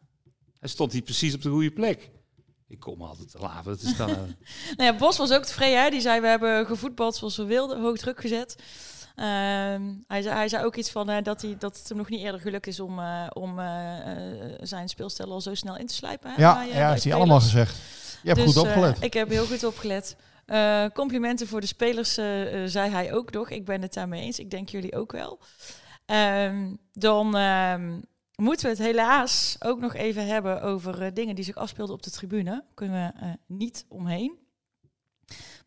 S8: Hij stond hier precies op de goede plek. Ik kom altijd te laat. Dat is dan.
S7: Nou ja, Bos was ook tevreden. Hè? Die zei, we hebben gevoetbald zoals we wilden, hoog druk gezet. Ehm, hij, zei, hij zei ook iets van dat, hij, dat het hem nog niet eerder gelukt is om, eh, om eh, eh, zijn speelstijl al zo snel in te slijpen. Hè?
S9: Ja,
S7: bij,
S9: ja heeft hij allemaal gezegd. Je hebt
S7: Dus,
S9: goed opgelet.
S7: ik heb heel goed opgelet. Complimenten voor de spelers, zei hij ook nog. Ik ben het daarmee eens. Ik denk jullie ook wel. Ehm, dan ehm, moeten we het helaas ook nog even hebben over dingen die zich afspeelden op de tribune. Kunnen we eh, niet omheen.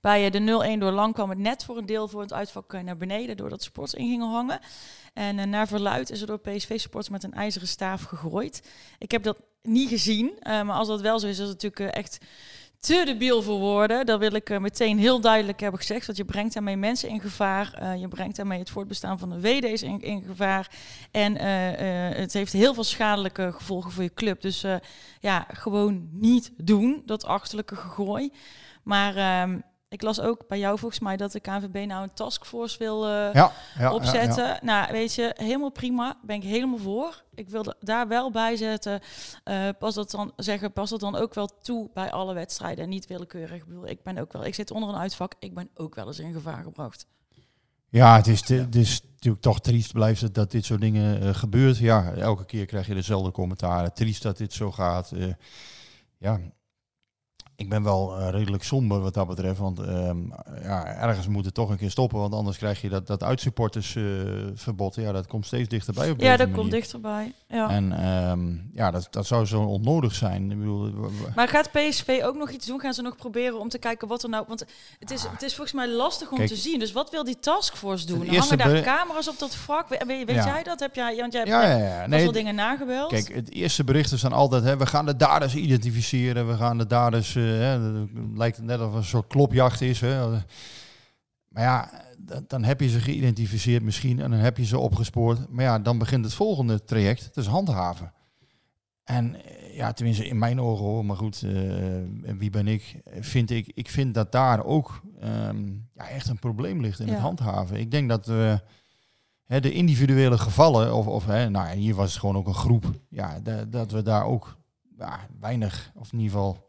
S7: Bij de 0-1 door Lang kwam het net voor een deel voor het uitvak naar beneden, doordat supporters in gingen hangen. En eh, naar verluid is er door PSV-supporters met een ijzeren staaf gegooid. Ik heb dat niet gezien, eh, maar als dat wel zo is, is het natuurlijk eh, echt te debiel voor woorden. Dat wil ik meteen heel duidelijk hebben gezegd. Want je brengt daarmee mensen in gevaar. je brengt daarmee het voortbestaan van de WD's in, gevaar. En het heeft heel veel schadelijke gevolgen voor je club. Dus ja, gewoon niet doen, dat achterlijke gegooi. Maar ehm, ik las ook bij jou volgens mij dat de KNVB nou een taskforce wil eh,
S9: ja, ja, ja,
S7: opzetten.
S9: ja.
S7: Nou, weet je, helemaal prima. Ben ik helemaal voor. Ik wilde daar wel bij zetten. eh, pas dat dan zeggen, pas dat dan ook wel toe bij alle wedstrijden en niet willekeurig. Ik bedoel, ik ben ook wel, ik zit onder een uitvak. Ik ben ook wel eens in gevaar gebracht.
S9: Ja, het is, te- het is natuurlijk toch triest blijft het dat dit soort dingen eh gebeurt. Ja, elke keer krijg je dezelfde commentaren. Triest dat dit zo gaat. Eh, ja, ik ben wel eh, redelijk somber wat dat betreft. Want ehm, ja, ergens moet het toch een keer stoppen. Want anders krijg je dat, dat uitsupportersverbod. ja, dat komt steeds dichterbij op
S7: Ja,
S9: deze
S7: dat
S9: manier.
S7: komt dichterbij. Ja.
S9: En ehm, ja, dat, dat zou zo onnodig zijn. Ik bedoel,
S7: Maar gaat PSV ook nog iets doen? Gaan ze nog proberen om te kijken wat er nou... Want het is, het is volgens mij lastig om
S9: Kijk,
S7: te zien. Dus wat wil die taskforce doen? Hangen daar camera's op dat vrak? We- Weet, weet
S9: Ja.
S7: jij dat? Heb jij, want jij hebt
S9: ja, ja, Nee,
S7: wel dingen nagebeld.
S9: Kijk, het eerste bericht is dan altijd, hè, we gaan de daders identificeren. We gaan de daders, eh, hè, het lijkt net of het een soort klopjacht is. Hè. Maar ja, dan heb je ze geïdentificeerd misschien en dan heb je ze opgespoord. Maar ja, dan begint het volgende traject, is handhaven. En eh, ja, tenminste in mijn ogen hoor, maar goed, eh, wie ben ik? Vind ik, ik vind dat daar ook ehm, ja, echt een probleem ligt in
S7: Ja.
S9: het handhaven. Ik denk dat we hè, de individuele gevallen, of, of hè, nou, hier was het gewoon ook een groep, ja, da- dat we daar ook ja, weinig, of in ieder geval,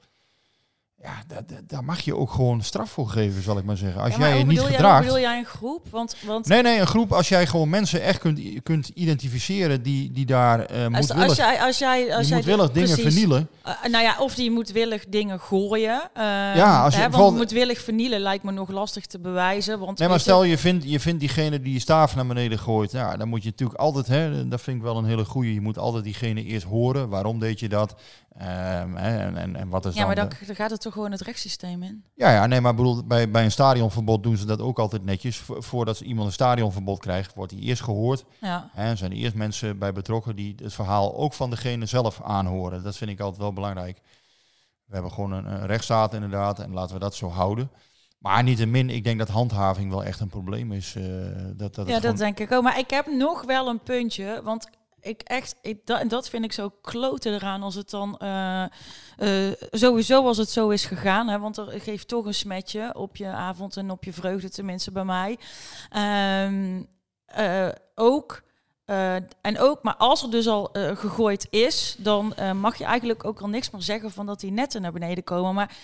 S9: ja, da- da- daar mag je ook gewoon straf voor geven, zal ik maar zeggen. Als
S7: Ja, maar
S9: jij je niet
S7: hoe
S9: gedraagt.
S7: bedoel jij een groep? Want, want
S9: Nee, nee, een groep, als jij gewoon mensen echt kunt, kunt identificeren die, die daar eh
S7: als,
S9: moedwillig,
S7: als jij, als jij, als jij
S9: moedwillig dingen
S7: precies,
S9: vernielen.
S7: eh, nou ja, of die moedwillig dingen gooien. eh,
S9: Ja, als je
S7: hè, want
S9: bijvoorbeeld-
S7: moedwillig vernielen lijkt me nog lastig te bewijzen. Want
S9: Nee, maar stel je vindt, je vindt diegene die je staaf naar beneden gooit. Ja, dan moet je natuurlijk altijd, hè, dat vind ik wel een hele goeie. Je moet altijd diegene eerst horen. Waarom deed je dat? Ehm, hè, en, en, en wat is
S7: ja, maar
S9: dan...
S7: dan,
S9: de-
S7: dan gaat het toch gewoon het rechtssysteem in.
S9: Ja, ja, nee, maar bedoel, bij, bij een stadionverbod doen ze dat ook altijd netjes. Vo- voordat iemand een stadionverbod krijgt, wordt hij eerst gehoord.
S7: Ja.
S9: Hè, zijn er eerst mensen bij betrokken die het verhaal ook van degene zelf aanhoren. Dat vind ik altijd wel belangrijk. We hebben gewoon een, een rechtsstaat inderdaad en laten we dat zo houden. Maar niettemin, ik denk dat handhaving wel echt een probleem is. eh, dat, dat
S7: Ja, dat
S9: gewoon-
S7: denk ik ook. Maar ik heb nog wel een puntje. Want ik echt, ik, dat, dat vind ik zo kloten eraan als het dan eh, eh, sowieso als het zo is gegaan. Hè, want er geeft toch een smetje op je avond en op je vreugde, tenminste bij mij. Ehm, eh, ook. en ook, maar als er dus al gegooid is, dan mag je eigenlijk ook al niks meer zeggen van dat die netten naar beneden komen. Maar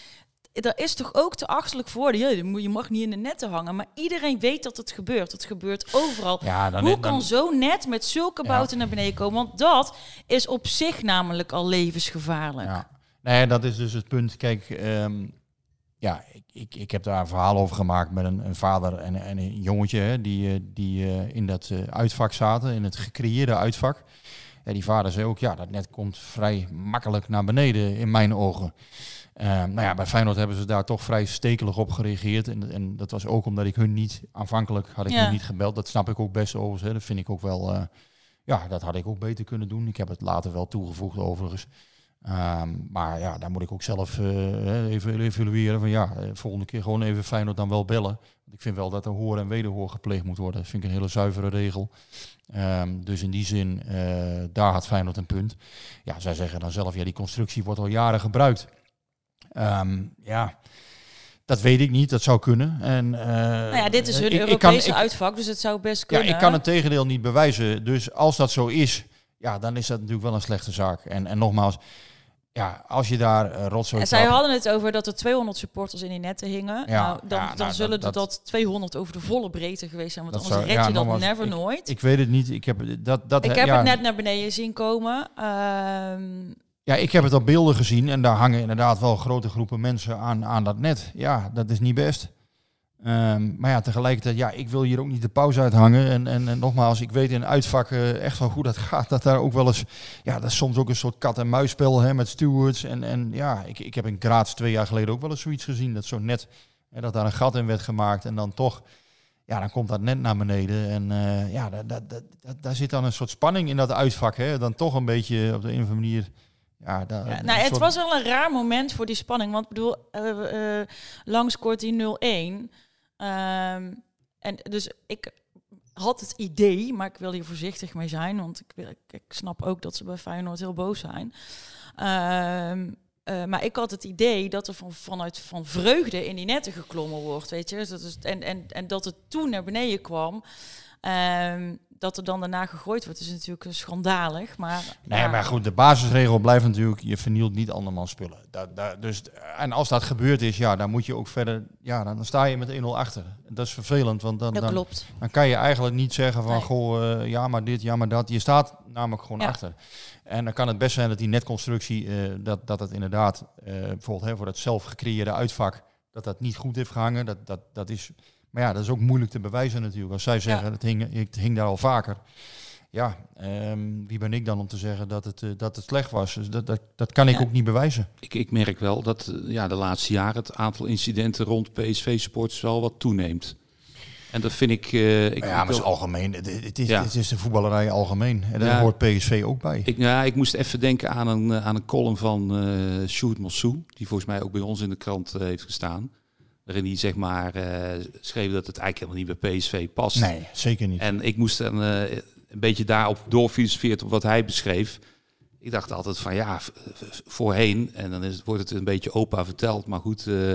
S7: dat is toch ook te achterlijk voor. Je mag niet in de netten hangen. Maar iedereen weet dat het gebeurt. Het gebeurt overal.
S9: Ja, dan,
S7: Hoe
S9: dan-
S7: kan zo net met zulke
S9: Ja.
S7: bouten naar beneden komen? Want dat is op zich namelijk al levensgevaarlijk.
S9: Ja. Nee, dat is dus het punt. Kijk, ehm, ja, ik, ik, ik heb daar een verhaal over gemaakt met een, een vader en, en een jongetje hè, die, eh, die eh, in dat eh, uitvak zaten, in het gecreëerde uitvak. Ja, die vader zei ook, ja, dat net komt vrij makkelijk naar beneden in mijn ogen. Ehm, nou ja, bij Feyenoord hebben ze daar toch vrij stekelig op gereageerd. En, en dat was ook omdat ik hun niet, aanvankelijk had ik
S7: Ja.
S9: hun niet gebeld. Dat snap ik ook best overigens. Hè. Dat vind ik ook wel, eh, ja, dat had ik ook beter kunnen doen. Ik heb het later wel toegevoegd overigens. Ehm, maar ja, daar moet ik ook zelf eh, even evalueren. Van ja, eh, volgende keer gewoon even Feyenoord dan wel bellen. Want ik vind wel dat er hoor en wederhoor gepleegd moet worden. Dat vind ik een hele zuivere regel. Ehm, dus in die zin, eh, daar had Feyenoord een punt. Ja, zij zeggen dan zelf, ja, die constructie wordt al jaren gebruikt. Ehm, ja, dat weet ik niet. Dat zou kunnen. En,
S7: nou ja, dit is hun
S9: ik- ik
S7: Europese
S9: kan-
S7: uitvak, dus het zou best
S9: ja,
S7: kunnen.
S9: ik kan het tegendeel niet bewijzen. Dus als dat zo is, ja, dan is dat natuurlijk wel een slechte zaak. En, en nogmaals, ja, als je daar uh, rotzooi
S7: En zij
S9: trapt-
S7: hadden het over dat er 200 supporters in die netten hingen.
S9: Ja,
S7: nou, dan,
S9: ja,
S7: dan
S9: nou,
S7: zullen
S9: dat-
S7: dat 200 over de volle breedte geweest zijn. Want anders
S9: zou-
S7: red
S9: ja,
S7: je dat
S9: nogmaals,
S7: never
S9: ik-
S7: nooit.
S9: Ik weet het niet. Ik heb dat, dat
S7: Ik heb
S9: ja,
S7: het net naar beneden zien komen. Ehm,
S9: Ja, ik heb het op beelden gezien en daar hangen inderdaad wel grote groepen mensen aan, aan dat net. Ja, dat is niet best. Ehm, maar ja, tegelijkertijd, ja, ik wil hier ook niet de pauze uithangen. En, en, en nogmaals, ik weet in uitvakken echt wel hoe dat gaat. Dat daar ook wel eens, ja, dat is soms ook een soort kat-en-muisspel met stewards. En, en ja, ik, ik heb in Graz twee jaar geleden ook wel eens zoiets gezien. Dat zo net, hè, dat daar een gat in werd gemaakt en dan toch, ja, dan komt dat net naar beneden. En eh, ja, daar zit dan een soort spanning in dat uitvak. Hè. Dan toch een beetje op de een of andere manier, ja, daar,
S7: ja,
S9: een
S7: nou, het
S9: soort-
S7: was wel een raar moment voor die spanning. Want ik bedoel, eh, eh, lang scoort die 0-1. Ehm, en dus ik had het idee, maar ik wil hier voorzichtig mee zijn. Want ik, wil- ik, ik snap ook dat ze bij Feyenoord heel boos zijn. Ehm, eh, maar ik had het idee dat er van, vanuit van vreugde in die netten geklommen wordt, weet je. Dus dat is, en, en, en dat het toen naar beneden kwam. Ehm, dat er dan daarna gegooid wordt, is natuurlijk schandalig. Maar,
S9: Nee,
S7: ja.
S9: maar goed, de basisregel blijft natuurlijk, je vernielt niet andermans spullen. Dat, dat, dus, en als dat gebeurd is, ja, dan moet je ook verder, ja, dan, dan sta je met 1-0 achter. Dat is vervelend, want dan,
S7: Dat
S9: dan,
S7: klopt.
S9: dan kan je eigenlijk niet zeggen van,
S7: Nee.
S9: goh, eh, ja, maar dit, ja, maar dat. Je staat namelijk gewoon
S7: Ja.
S9: achter. En dan kan het best zijn dat die netconstructie, eh, dat, dat het inderdaad, eh, bijvoorbeeld hè, voor dat zelf gecreëerde uitvak, dat dat niet goed heeft gehangen. Dat, dat, dat is, maar ja, dat is ook moeilijk te bewijzen natuurlijk. Als zij zeggen, het, hing, het hing daar al vaker. Ja, ehm, wie ben ik dan om te zeggen dat het, eh, dat het slecht was? Dus dat, dat, dat kan ik
S7: Ja.
S9: ook niet bewijzen.
S8: Ik, ik merk wel dat eh, ja, de laatste jaren het aantal incidenten rond PSV-supporters wel wat toeneemt. En dat vind ik... eh, ik
S9: ja, maar het is algemeen. Het, het is,
S8: Ja.
S9: het is de voetballerij algemeen. En daar
S8: Ja.
S9: hoort PSV ook bij.
S8: Ik, ja, ik moest even denken aan een, aan een column van eh Sjoerd Mossou, die volgens mij ook bij ons in de krant heeft gestaan. Waarin hij zeg maar eh, schreef dat het eigenlijk helemaal niet bij PSV past.
S9: nee, zeker niet.
S8: En ik moest dan eh, een beetje daarop doorfilosoferen op wat hij beschreef. Ik dacht altijd van ja, voorheen, en dan is, wordt het een beetje opa verteld, maar goed, eh,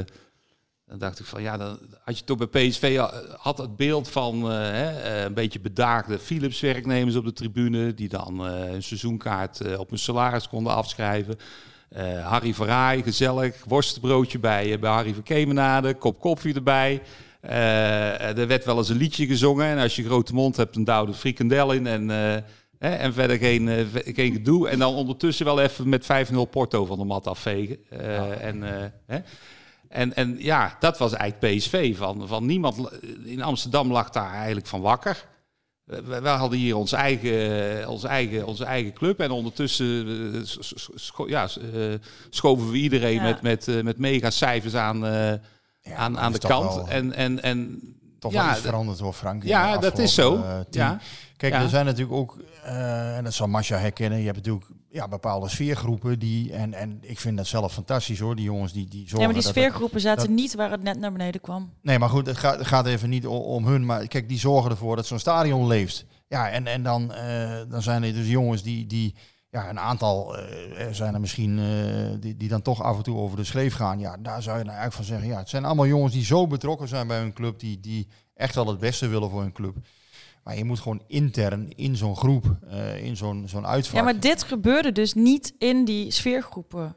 S8: dan dacht ik van ja, dan had je toch bij PSV had het beeld van hè, een beetje bedaagde Philips-werknemers op de tribune, die dan een seizoenkaart op hun salaris konden afschrijven. Eh, Harry Verraai, gezellig, worstenbroodje bij, bij Harry van Kemenade, kop koffie erbij. Eh, er werd wel eens een liedje gezongen en als je een grote mond hebt, dan douw de frikandel in en, eh, hè, en verder geen, geen gedoe. En dan ondertussen wel even met 5-0 Porto van de mat afvegen. En, eh, hè. En, en ja, dat was eigenlijk PSV. Van, van niemand in Amsterdam lag daar eigenlijk van wakker. We, we hadden hier ons eigen, onze, eigen, onze eigen club. En ondertussen eh, scho- ja, eh, schoven we iedereen
S7: Ja.
S8: met, met, eh, met mega cijfers aan, eh,
S9: Ja,
S8: aan, aan de kant.
S9: wel-
S8: En, en, en
S9: Toch
S8: ja,
S9: wel iets veranderd door Frank.
S8: ja, dat is zo. ja.
S9: Kijk,
S8: Ja.
S9: er zijn natuurlijk ook, eh, en dat zal Masha herkennen, je hebt natuurlijk ja, bepaalde sfeergroepen die, en, en ik vind dat zelf fantastisch hoor, die jongens die, die zorgen
S7: Ja, maar die sfeergroepen zaten
S9: dat-
S7: niet waar het net naar beneden kwam.
S9: Nee, maar goed, het gaat, gaat even niet om hun. Maar kijk, die zorgen ervoor dat zo'n stadion leeft. Ja, en, en dan, eh, dan zijn er dus jongens die, die ja, een aantal eh, zijn er misschien eh, die, die dan toch af en toe over de schreef gaan. Ja, daar zou je nou eigenlijk van zeggen. Ja, het zijn allemaal jongens die zo betrokken zijn bij hun club, die, die echt wel het beste willen voor hun club. Maar je moet gewoon intern in zo'n groep, eh, in zo'n zo'n uitvak.
S7: Ja, maar dit gebeurde dus niet in die sfeergroepen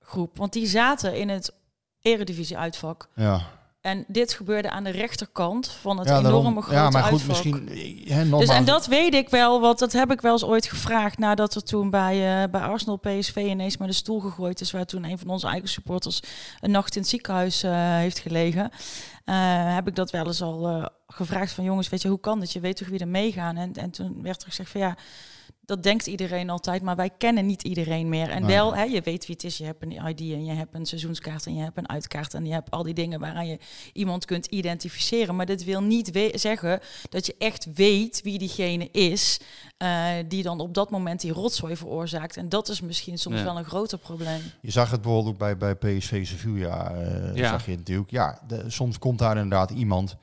S7: groep. Want die zaten in het eredivisie-uitvak.
S9: ja.
S7: En dit gebeurde aan de rechterkant van het
S9: ja, daarom-
S7: enorme grote
S9: Ja, maar goed,
S7: uitvak.
S9: misschien... Hè,
S7: Dus, en dat weet ik wel, want dat heb ik wel eens ooit gevraagd nadat er toen bij, eh, bij Arsenal PSV ineens met de stoel gegooid is, waar toen een van onze eigen supporters een nacht in het ziekenhuis eh, heeft gelegen. Eh, heb ik dat wel eens al gevraagd van jongens, weet je, hoe kan dit? Je weet toch wie er meegaan? En, en toen werd er gezegd van ja, dat denkt iedereen altijd, maar wij kennen niet iedereen meer. En
S9: Nee.
S7: wel, hè, je weet wie het is, je hebt een ID en je hebt een seizoenskaart en je hebt een uitkaart en je hebt al die dingen waaraan je iemand kunt identificeren. Maar dit wil niet zeggen dat je echt weet wie diegene is eh, die dan op dat moment die rotzooi veroorzaakt. En dat is misschien soms
S8: Ja.
S7: wel een groter probleem.
S9: Je zag het bijvoorbeeld ook bij, bij PSV Sevilla. eh,
S8: Ja.
S9: Zag je natuurlijk. Ja, de- soms komt daar inderdaad iemand.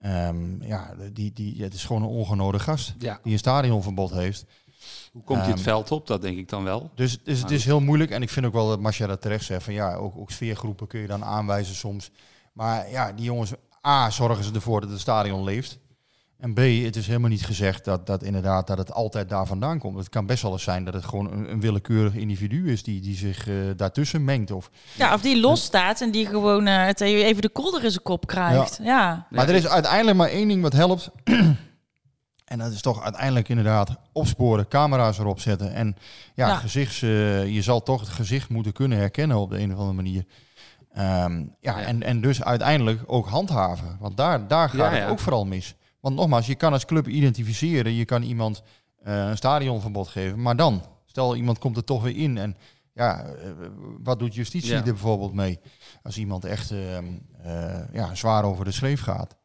S9: ehm, ja, die, die, het is gewoon een ongenode gast.
S8: Ja.
S9: Die een stadionverbod heeft.
S8: Hoe komt hij het
S9: Ehm,
S8: veld op? Dat denk ik dan wel.
S9: Dus, dus het is heel moeilijk. En ik vind ook wel dat Marcia dat terecht zegt. Van ja, ook, ook sfeergroepen kun je dan aanwijzen soms. Maar ja, die jongens, A, zorgen ze ervoor dat het stadion leeft. En B, het is helemaal niet gezegd dat, dat inderdaad dat het altijd daar vandaan komt. Het kan best wel eens zijn dat het gewoon een, een willekeurig individu is die, die zich eh, daartussen mengt. Of,
S7: Ja, of die losstaat en die gewoon eh, het even de kolder in zijn kop krijgt. Ja.
S9: Maar er is uiteindelijk maar één ding wat helpt. En dat is toch uiteindelijk inderdaad opsporen, camera's erop zetten. En ja,
S7: Ja.
S9: Gezichts, eh, je zal toch het gezicht moeten kunnen herkennen op de een of andere manier. Ehm, ja,
S8: Ja.
S9: En, en dus uiteindelijk ook handhaven. Want daar, daar gaat
S8: Ja,
S9: het
S8: ja.
S9: ook vooral mis. Want nogmaals, je kan als club identificeren. Je kan iemand eh, een stadionverbod geven. Maar dan, stel iemand komt er toch weer in. En ja, eh, wat doet justitie
S8: Ja.
S9: er bijvoorbeeld mee? Als iemand echt ehm, eh, ja, zwaar over de schreef gaat.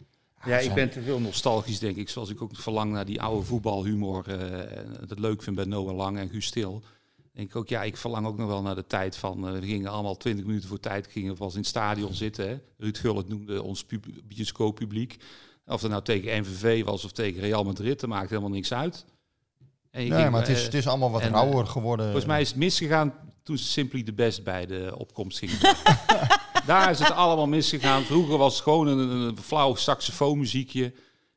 S8: Ja, ik ben te veel nostalgisch, denk ik. Zoals ik ook verlang naar die oude voetbalhumor. eh, het leuk vind bij Noah Lang en Guus Stil. Denk ik ook, ja, ik verlang ook nog wel naar de tijd van... eh, we gingen allemaal 20 minuten voor tijd, gingen we in het stadion zitten. Hè. Ruud Gullit noemde ons pub- bioscooppubliek. Of het nou tegen NVV was of tegen Real Madrid, dat maakt helemaal niks uit. En
S9: Nee,
S8: ging,
S9: maar het is,
S8: eh,
S9: het is allemaal wat
S8: en,
S9: rauwer geworden.
S8: Volgens mij is het misgegaan toen ze Simply the Best bij de opkomst gingen. Daar is het allemaal misgegaan. Vroeger was het gewoon een, een flauw saxofoonmuziekje.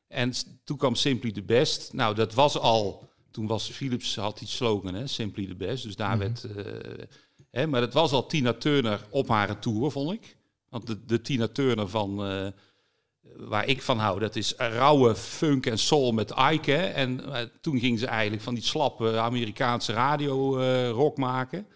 S8: En toen kwam Simply the Best. Nou, dat was al... Toen was Philips, had die slogan, hè, Simply the Best. Dus daar werd... eh, hè, maar het was al Tina Turner op haar tour, vond ik. Want de, de Tina Turner van... eh, waar ik van hou, dat is rauwe funk en soul met Ike. En eh, toen ging ze eigenlijk van die slappe Amerikaanse radio eh, rock maken.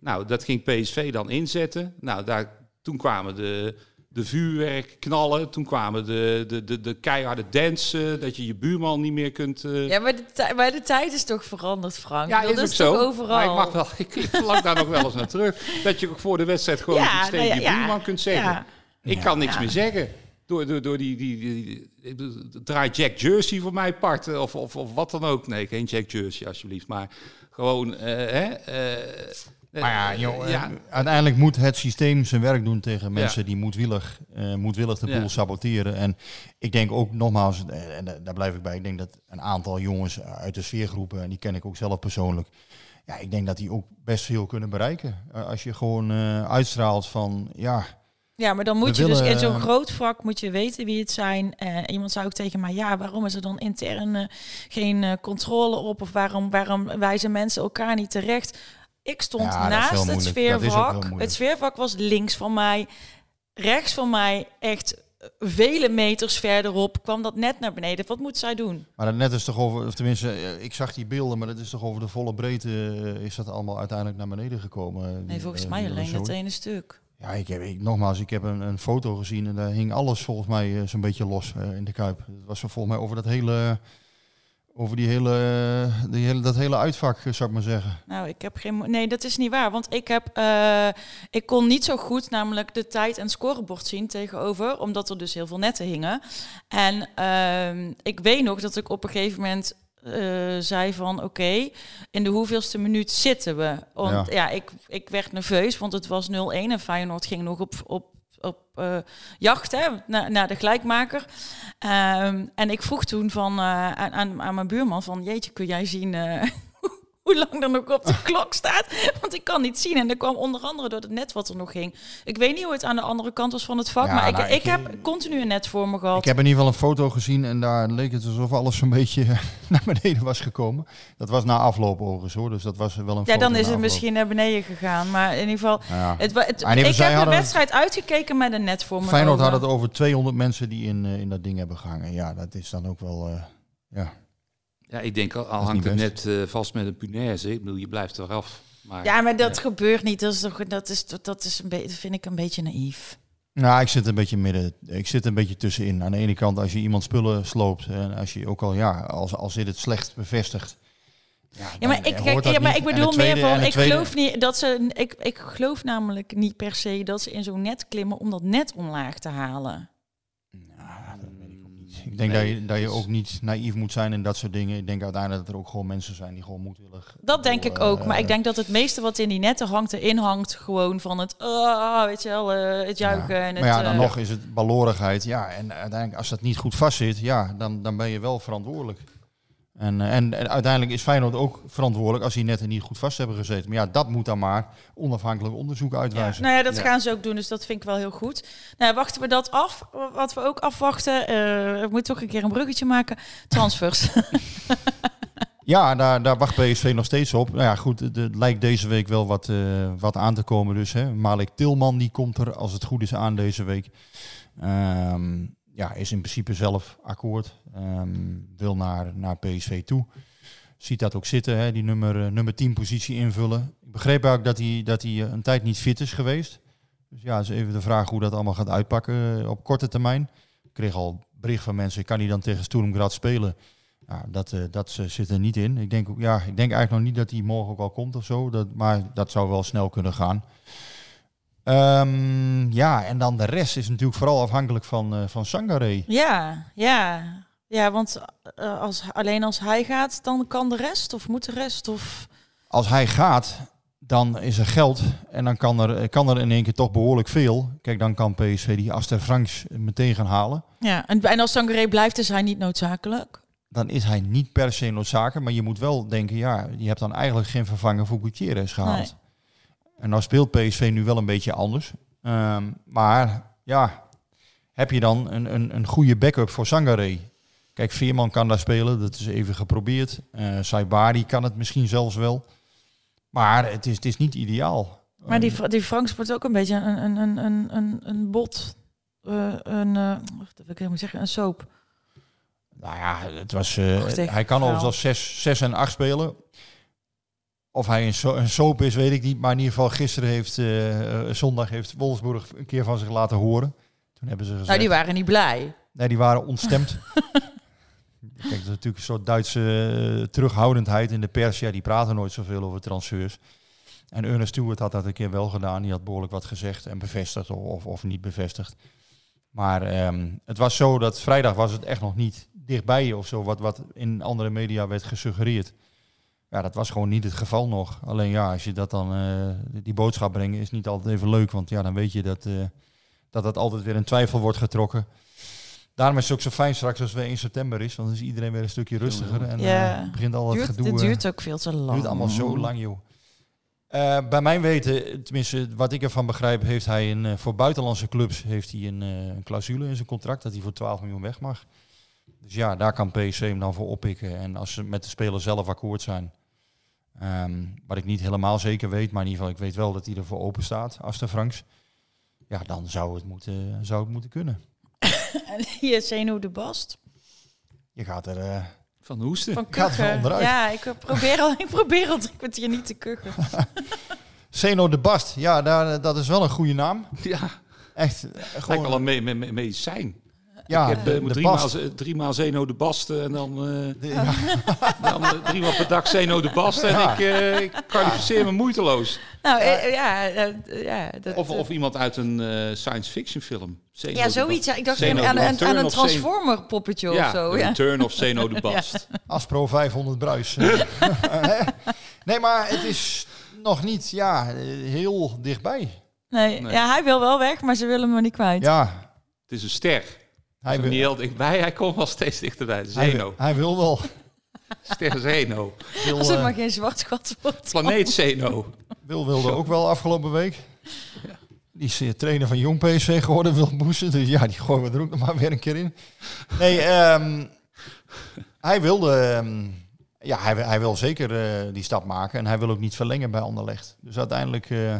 S8: Nou, dat ging PSV dan inzetten. Nou, daar, toen kwamen de, de vuurwerk knallen. Toen kwamen de, de, de, de keiharde dansen. Dat je je buurman niet meer kunt... eh,
S7: Ja, maar de, tij- maar de tijd is toch veranderd, Frank?
S8: ja,
S7: dat
S8: is ook
S7: is
S8: zo.
S7: toch overal?
S8: Maar ik, mag wel, ik, verlang daar nog wel eens naar terug. Dat je ook voor de wedstrijd gewoon
S7: Ja,
S8: iets tegen
S7: nou
S8: je
S7: ja,
S8: buurman kunt zeggen.
S7: Ja.
S8: Ik kan niks meer zeggen. Door, door, door die, die, die, die- draai Jack Jersey voor mij part. Of, of, of wat dan ook. Nee, geen Jack Jersey alsjeblieft. Maar gewoon... eh, hè, eh,
S9: Maar ja,
S8: eh,
S9: joh,
S8: ja.
S9: eh, uiteindelijk moet het systeem zijn werk doen tegen mensen die moedwillig, eh moedwillig de
S8: Ja.
S9: boel saboteren. En ik denk ook nogmaals, eh, en da- daar blijf ik bij, ik denk dat een aantal jongens uit de sfeergroepen, en die ken ik ook zelf persoonlijk, ja, ik denk dat die ook best veel kunnen bereiken. Eh, als je gewoon eh, uitstraalt van, ja,
S7: Ja, maar dan moet
S9: We
S7: je dus in zo'n
S9: eh,
S7: groot vak moet je weten wie het zijn. Eh, iemand zei ook tegen mij, ja, waarom is er dan intern eh, geen eh, controle op? Of waarom, waarom wijzen mensen elkaar niet terecht? Ik stond
S9: Ja,
S7: naast het sfeervak. Het sfeervak was links van mij. Rechts van mij, echt eh, vele meters verderop, kwam dat net naar beneden. Wat moet zij doen?
S9: maar dat net is toch over, of tenminste, eh, ik zag die beelden, maar dat is toch over de volle breedte eh, is dat allemaal uiteindelijk naar beneden gekomen.
S7: Nee, volgens mij
S9: die
S7: alleen het ene stuk.
S9: Ja, ik heb, ik, nogmaals, ik heb een, een foto gezien en daar hing alles volgens mij zo'n beetje los in de kuip. Het was zo volgens mij over dat hele, over die hele, die hele, dat hele uitvak, eh, zou ik maar zeggen.
S7: Nou, ik heb geen. Nee, dat is niet waar. Want ik heb. eh, ik kon niet zo goed namelijk de tijd en scorebord zien tegenover. Omdat er dus heel veel netten hingen. En ehm, ik weet nog dat ik op een gegeven moment. eh, zei van oké, in de hoeveelste minuut zitten we? Want
S9: Ja.
S7: ja, ik, ik werd nerveus, want het was 0-1 en Feyenoord ging nog op, op, op eh, jacht hè, naar, de gelijkmaker. Ehm, en ik vroeg toen van, eh, aan, aan, aan mijn buurman van jeetje, kun jij zien eh, hoe lang er nog op de klok staat? Want ik kan niet zien. En dat kwam onder andere door het net wat er nog ging. Ik weet niet hoe het aan de andere kant was van het vak,
S9: Ja,
S7: maar
S9: nou,
S7: ik, ik,
S9: ik-
S7: heb continu een net voor me gehad.
S9: Ik heb in ieder geval een foto gezien en daar leek het alsof alles zo'n beetje naar beneden was gekomen. Dat was na afloop overigens hoor, dus dat was wel een
S7: ja, dan is het misschien naar beneden gegaan. Maar in ieder geval,
S9: Ja.
S7: het,
S9: ieder
S7: ik heb de wedstrijd uitgekeken met een net voor me.
S9: Feyenoord had het over 200 mensen die in, eh, in dat ding hebben gehangen. Ja, dat is dan ook wel, eh, ja.
S8: Ja, ik denk al, hangt het net eh, vast met een punaise. Ik bedoel, je blijft eraf. Maar
S7: Ja, maar dat gebeurt niet. Dat is toch, dat is, dat is een beetje, dat vind ik een beetje naïef.
S9: Nou, ik zit een beetje midden. Ik zit een beetje tussenin. Aan de ene kant, als je iemand spullen sloopt en als je ook al, ja, als, als zit het slecht bevestigt.
S7: Ja, maar ik, kijk, ja, maar ik bedoel
S9: tweede-
S7: meer van, ik
S9: tweede-
S7: geloof niet dat ze, ik, ik geloof namelijk niet per se dat ze in zo'n net klimmen om dat net omlaag te halen.
S9: Ik denk dat, je, dat je ook niet naïef moet zijn in dat soort dingen. Ik denk uiteindelijk dat er ook gewoon mensen zijn die gewoon moedwillig...
S7: Dat denk ik ook, maar
S9: eh,
S7: ik denk dat het meeste wat in die netten hangt erin hangt gewoon van het, ah, weet je wel, eh, het juichen
S9: Ja.
S7: en het...
S9: Maar ja, dan
S7: eh,
S9: nog is het balorigheid. Ja, en uiteindelijk als dat niet goed vastzit, ja, dan, dan ben je wel verantwoordelijk. En, eh, en, en uiteindelijk is Feyenoord ook verantwoordelijk als die netten niet goed vast hebben gezeten. Maar ja, dat moet dan maar onafhankelijk onderzoek
S7: Ja,
S9: uitwijzen.
S7: nou ja, dat
S9: Ja.
S7: gaan ze ook doen, dus dat vind ik wel heel goed. Nou, wachten we dat af. Wat we ook afwachten, eh ik moet toch een keer een bruggetje maken. Transfers.
S9: Ja, daar, daar wacht PSV nog steeds op. Nou ja, goed, het, het lijkt deze week wel wat, eh, wat aan te komen. Dus hè. Malik Tilman die komt er, als het goed is, aan deze week. Ehm, ja, is in principe zelf akkoord. Ehm, wil naar, naar PSV toe. Ziet dat ook zitten, hè, die nummer, eh, nummer 10 positie invullen. Ik begreep ook dat hij, dat hij eh, een tijd niet fit is geweest. Dus ja, is even de vraag hoe dat allemaal gaat uitpakken eh, op korte termijn. Ik kreeg al bericht van mensen, kan hij dan tegen Sturm Graz spelen? Ja, dat, dat zit er niet in. Ik denk, ja, ik denk eigenlijk nog niet dat hij morgen ook al komt of zo. Dat, maar dat zou wel snel kunnen gaan. Ehm, ja, en dan de rest is natuurlijk vooral afhankelijk van, eh van Sangare.
S7: ja, ja. Ja, want eh, als, alleen als hij gaat, dan kan de rest of moet de rest of...
S9: Als hij gaat, dan is er geld. En dan kan er, kan er in één keer toch behoorlijk veel. Kijk, dan kan PSV die Aster Franks meteen gaan halen.
S7: Ja, en, en als Sangaré blijft, is hij niet noodzakelijk.
S9: Dan is hij niet per se noodzakelijk. Maar je moet wel denken, ja, je hebt dan eigenlijk geen vervanger voor Gutierrez gehaald.
S7: Nee.
S9: En nou speelt PSV nu wel een beetje anders. Ehm, maar ja, heb je dan een, een, een goede backup voor Sangare? Kijk, Veerman kan daar spelen, dat is even geprobeerd. Eh Saibari kan het misschien zelfs wel. Maar het is, het is niet ideaal.
S7: Maar die, Fra- die Franks wordt ook een beetje een, een, een, een, een, een bot. Eh, een, eh wacht even, ik zeggen, een soap.
S9: Nou ja, het was, eh, hij kan overigens als 6 zes en 8 spelen. Of hij een, so een soap is, weet ik niet. Maar in ieder geval gisteren heeft, eh, eh, zondag heeft Wolfsburg een keer van zich laten horen. Toen hebben ze gezegd...
S7: Nou, die waren niet blij.
S9: Nee, die waren ontstemd. Kijk, dat is natuurlijk een soort Duitse eh, terughoudendheid in de pers. Ja, die praten nooit zoveel over transfers. En Ernest Stewart had dat een keer wel gedaan. Die had behoorlijk wat gezegd en bevestigd of, of, of niet bevestigd. Maar ehm, het was zo dat vrijdag was het echt nog niet dichtbij je of zo. Wat, wat in andere media werd gesuggereerd. Ja, dat was gewoon niet het geval nog. Alleen ja, als je dat dan, eh, die boodschap brengt, is niet altijd even leuk. Want ja, dan weet je dat, eh, dat dat altijd weer in twijfel wordt getrokken. Daarom is het ook zo fijn straks als het weer 1 september is. Want dan is iedereen weer een stukje rustiger. En
S7: Ja.
S9: eh, begint al het
S7: Duurt,
S9: gedoe.
S7: het duurt ook veel te lang.
S9: duurt allemaal zo lang, joh. Eh, bij mijn weten, tenminste wat ik ervan begrijp, heeft hij een, voor buitenlandse clubs heeft hij een, eh, een clausule in zijn contract dat hij voor 12 miljoen weg mag. Dus ja, daar kan PSV hem dan voor oppikken. En als ze met de speler zelf akkoord zijn, ehm, wat ik niet helemaal zeker weet, maar in ieder geval ik weet wel dat hij ervoor open staat, Aster Franks. Ja, dan zou het moeten, zou het moeten kunnen.
S7: En hier Zeno de Bast.
S9: Je gaat er... eh,
S8: Van hoesten.
S7: Van
S9: Gaat er
S7: kuchen.
S9: onderuit.
S7: Ja, ik probeer al, ik probeer al drie kwartier niet te kuchen.
S9: Zeno de Bast, ja, daar, dat is wel een goede naam.
S8: Ja,
S9: Echt, eh,
S8: lijkt
S9: gewoon...
S8: wel een me me me- medicijn.
S9: Ja,
S8: ik heb
S9: de,
S8: eh,
S9: de
S8: drie, maal,
S9: Bast.
S8: drie maal Zeno de Basten en dan, eh,
S9: De- ja.
S8: dan eh, drie maal per dag Zeno de Basten. En
S9: Ja.
S8: ik, eh, ik kwalificeer me moeiteloos.
S7: Nou, eh, ja, eh, ja, dat,
S8: Of,
S7: eh,
S8: of iemand uit een eh, science fiction film. Zeno
S7: ja, zoiets.
S8: Bast.
S7: Ja. Ik dacht
S8: Zeno
S7: aan, een Transformer poppetje
S8: Ja,
S7: of zo. Ja.
S8: Return of Zeno de Bast.
S9: Aspro 500 bruis. nee, maar het is nog niet ja, eh, heel dichtbij.
S7: Nee,
S8: Nee.
S7: Ja, hij wil wel weg, maar ze willen hem niet kwijt.
S8: Het
S9: Ja,
S8: is een ster.
S9: Hij wil,
S8: niet heel dichtbij, hij komt wel steeds dichterbij.
S9: hij,
S8: Zeno.
S9: wil- hij wil wel.
S8: Ster Zeno.
S9: Wil,
S7: Als het
S9: eh,
S7: maar geen zwart gat wordt.
S8: Planeet Zeno.
S9: wil wilde ook wel afgelopen week. Die is eh, trainer van Jong PSV geworden, wil moesten. Dus ja, die gooien we er ook nog maar weer een keer in. Nee, ehm, hij wilde... ehm, ja, hij, hij wil zeker eh, die stap maken. En hij wil ook niet verlengen bij Anderlecht. Dus uiteindelijk... eh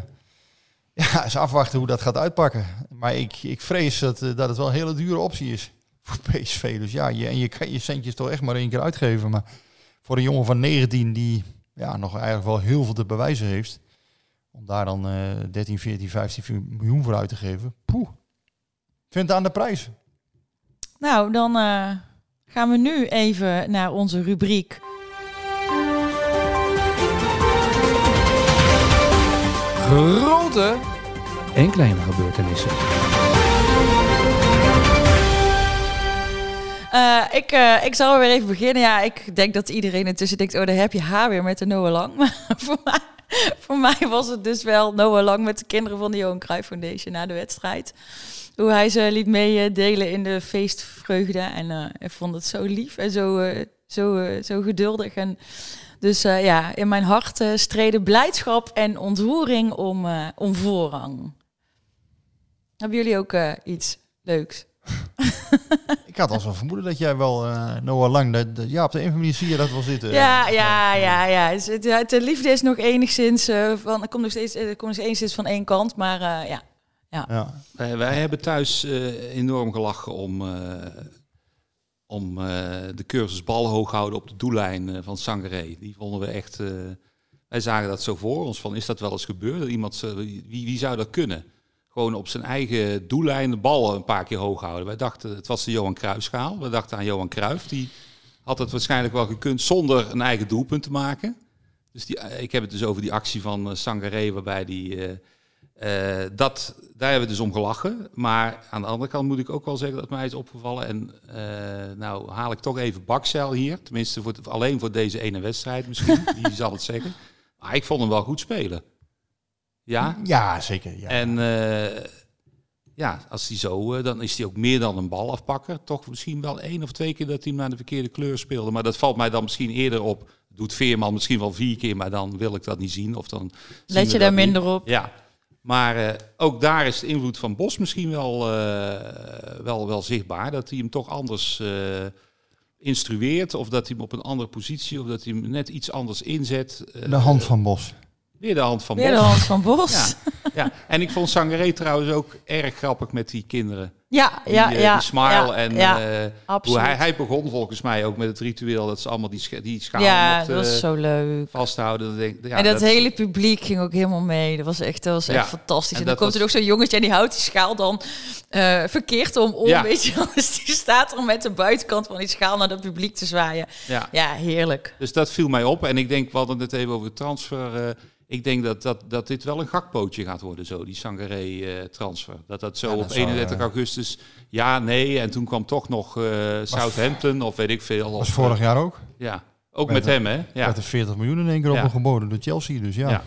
S9: ja, eens afwachten hoe dat gaat uitpakken. Maar ik, ik vrees dat, eh, dat het wel een hele dure optie is voor PSV. Dus ja, je, en je kan je centjes toch echt maar één keer uitgeven. Maar voor een jongen van 19 die ja, nog eigenlijk wel heel veel te bewijzen heeft... om daar dan eh 13, 14, 15 miljoen voor uit te geven... Poeh, Vindt aan de prijs.
S7: Nou, dan eh, gaan we nu even naar onze rubriek.
S6: Grote en kleine gebeurtenissen.
S7: Eh, ik, eh, ik zal weer even beginnen. Ja, ik denk dat iedereen intussen denkt, oh, daar heb je haar weer met de Noah Lang. Maar voor mij, voor mij was het dus wel Noah Lang met de kinderen van de Johan Cruijff Foundation na de wedstrijd. Hoe hij ze liet meedelen in de feestvreugde. En eh, ik vond het zo lief en zo, zo, zo geduldig. En dus ja, in mijn hart streden blijdschap en ontroering om, om voorrang. Hebben jullie ook eh, iets leuks?
S9: Ik had al zo'n vermoeden dat jij wel, eh, Noah Lang, dat, dat- ja, op de een of andere manier zie je dat wel zitten.
S7: Ja, ja, ja, ja. Dus het- het- De liefde is nog enigszins eh, van, er komt nog steeds, er komt nog enigszins van één kant, maar eh, ja.
S9: Ja.
S8: Wij, wij hebben thuis eh, enorm gelachen om, eh, om eh, de cursus bal hoog houden op de doellijn van Sangaré. Die vonden we echt. eh, wij zagen dat zo voor ons van is dat wel eens gebeurd? Dat iemand, wie, wie zou dat kunnen? Gewoon op zijn eigen doellijn de bal een paar keer hoog houden. Wij dachten, het was de Johan Cruijffschaal. We dachten aan Johan Cruijff. Die had het waarschijnlijk wel gekund zonder een eigen doelpunt te maken. Dus die, eh, ik heb het dus over die actie van uh, Sangaré, waarbij die. eh, eh, dat, daar hebben we dus om gelachen. Maar aan de andere kant moet ik ook wel zeggen dat mij is opgevallen. En eh, nou haal ik toch even Bakcel hier. Tenminste, voor het- alleen voor deze ene wedstrijd misschien. Die zal het zeggen. Maar ik vond hem wel goed spelen. Ja.
S9: Ja, zeker. Ja.
S8: En eh, ja, als hij zo, eh, dan is hij ook meer dan een balafpakker. Toch misschien wel één of twee keer dat hij hem naar de verkeerde kleur speelde. Maar dat valt mij dan misschien eerder op. Doet Veerman misschien wel vier keer, maar dan wil ik dat niet zien. Of dan
S7: Let je daar
S8: niet.
S7: minder op?
S8: Ja, maar eh, ook daar is de invloed van Bos misschien wel, eh, wel, wel zichtbaar. Dat hij hem toch anders eh, instrueert. Of dat hij hem op een andere positie, of dat hij hem net iets anders inzet. Eh,
S9: de hand van Bos.
S8: Weer de hand van
S7: Weer de
S8: Bos.
S7: hand van Bos.
S8: Ja, ja, en ik vond Sangaré trouwens ook erg grappig met die kinderen.
S7: Ja,
S8: Die,
S7: ja,
S8: eh,
S7: ja.
S8: die smile
S7: ja,
S8: en
S7: ja,
S8: eh, hoe
S7: absoluut.
S8: hij, hij begon volgens mij ook met het ritueel dat ze allemaal die, scha- die schaal
S7: ja,
S8: mochten,
S7: dat was zo leuk.
S8: vasthouden. Dat denk, ja,
S7: en dat, hele publiek ging ook helemaal mee. Dat was echt, dat was echt fantastisch.
S8: En
S7: En, dan
S8: dat
S7: komt er ook zo'n jongetje en die houdt die schaal dan eh, verkeerd om. om
S8: Ja.
S7: Weet je. Dus die staat er met de buitenkant van die schaal naar het publiek te zwaaien.
S8: Ja.
S7: Ja, heerlijk.
S8: Dus dat viel mij op. En ik denk, we hadden het even over transfer. Eh, ik denk dat, dat, dat dit wel een gakpootje gaat worden, zo, die Sangaré-transfer. dat dat zo
S9: Ja, dat
S8: op
S9: zou,
S8: 31
S9: eh,
S8: augustus, ja, nee. En toen kwam toch nog eh, Southampton of weet ik veel.
S9: was
S8: of,
S9: vorig
S8: eh,
S9: jaar ook.
S8: Ja, ook
S9: Met
S8: met
S9: een-
S8: hem, hè? Ja.
S9: Werd er 40 miljoen in één keer op
S8: Ja.
S9: hem geboden door Chelsea. Dus ja.
S8: Ja.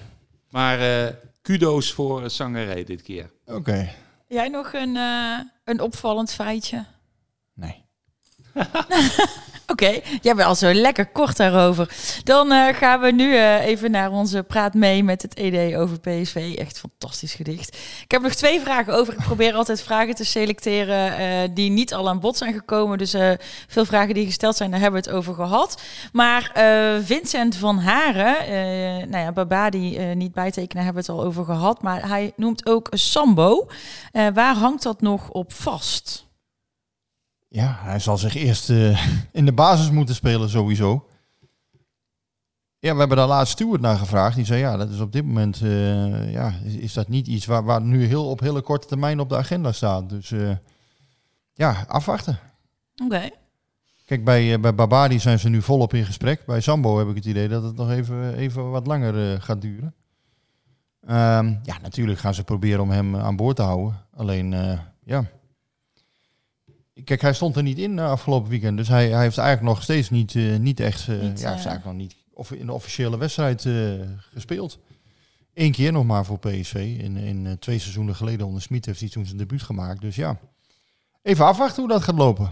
S8: Maar eh, kudo's voor eh, Sangaré dit keer.
S9: Oké.
S7: Jij nog een, eh, een opvallend feitje?
S9: Nee.
S7: Oké, jij bent al zo lekker kort daarover. Dan eh, gaan we nu eh, even naar onze praat mee met het ED over PSV. Echt fantastisch gedicht. Ik heb nog twee vragen over. Ik probeer altijd vragen te selecteren eh, die niet al aan bod zijn gekomen. Dus veel vragen die gesteld zijn, daar hebben we het over gehad. Maar Vincent van Haren, nou ja, Babadi niet bijtekenen, hebben we het al over gehad. Maar hij noemt ook Sambo. Waar hangt dat nog op vast?
S9: Ja, hij zal zich eerst eh, in de basis moeten spelen sowieso. Ja, we hebben daar laatst Stuart naar gevraagd. Die zei ja, dat is op dit moment eh, ja, is, is dat niet iets waar, waar nu heel op hele korte termijn op de agenda staat. Dus eh, ja, afwachten.
S7: Oké.
S9: Kijk, bij, bij Babadi zijn ze nu volop in gesprek. Bij Sambo heb ik het idee dat het nog even, even wat langer gaat duren. Ehm, ja, natuurlijk gaan ze proberen om hem aan boord te houden. Alleen, ja. Kijk, hij stond er niet in eh, afgelopen weekend. Dus hij, hij heeft eigenlijk nog steeds niet, eh, niet echt... eh,
S7: Niet,
S9: ja, heeft eigenlijk nog niet of in de officiële wedstrijd eh, gespeeld. Eén keer nog maar voor PSV. In, in eh, twee seizoenen geleden onder Smit heeft hij toen zijn debuut gemaakt. Dus ja, even afwachten hoe dat gaat lopen.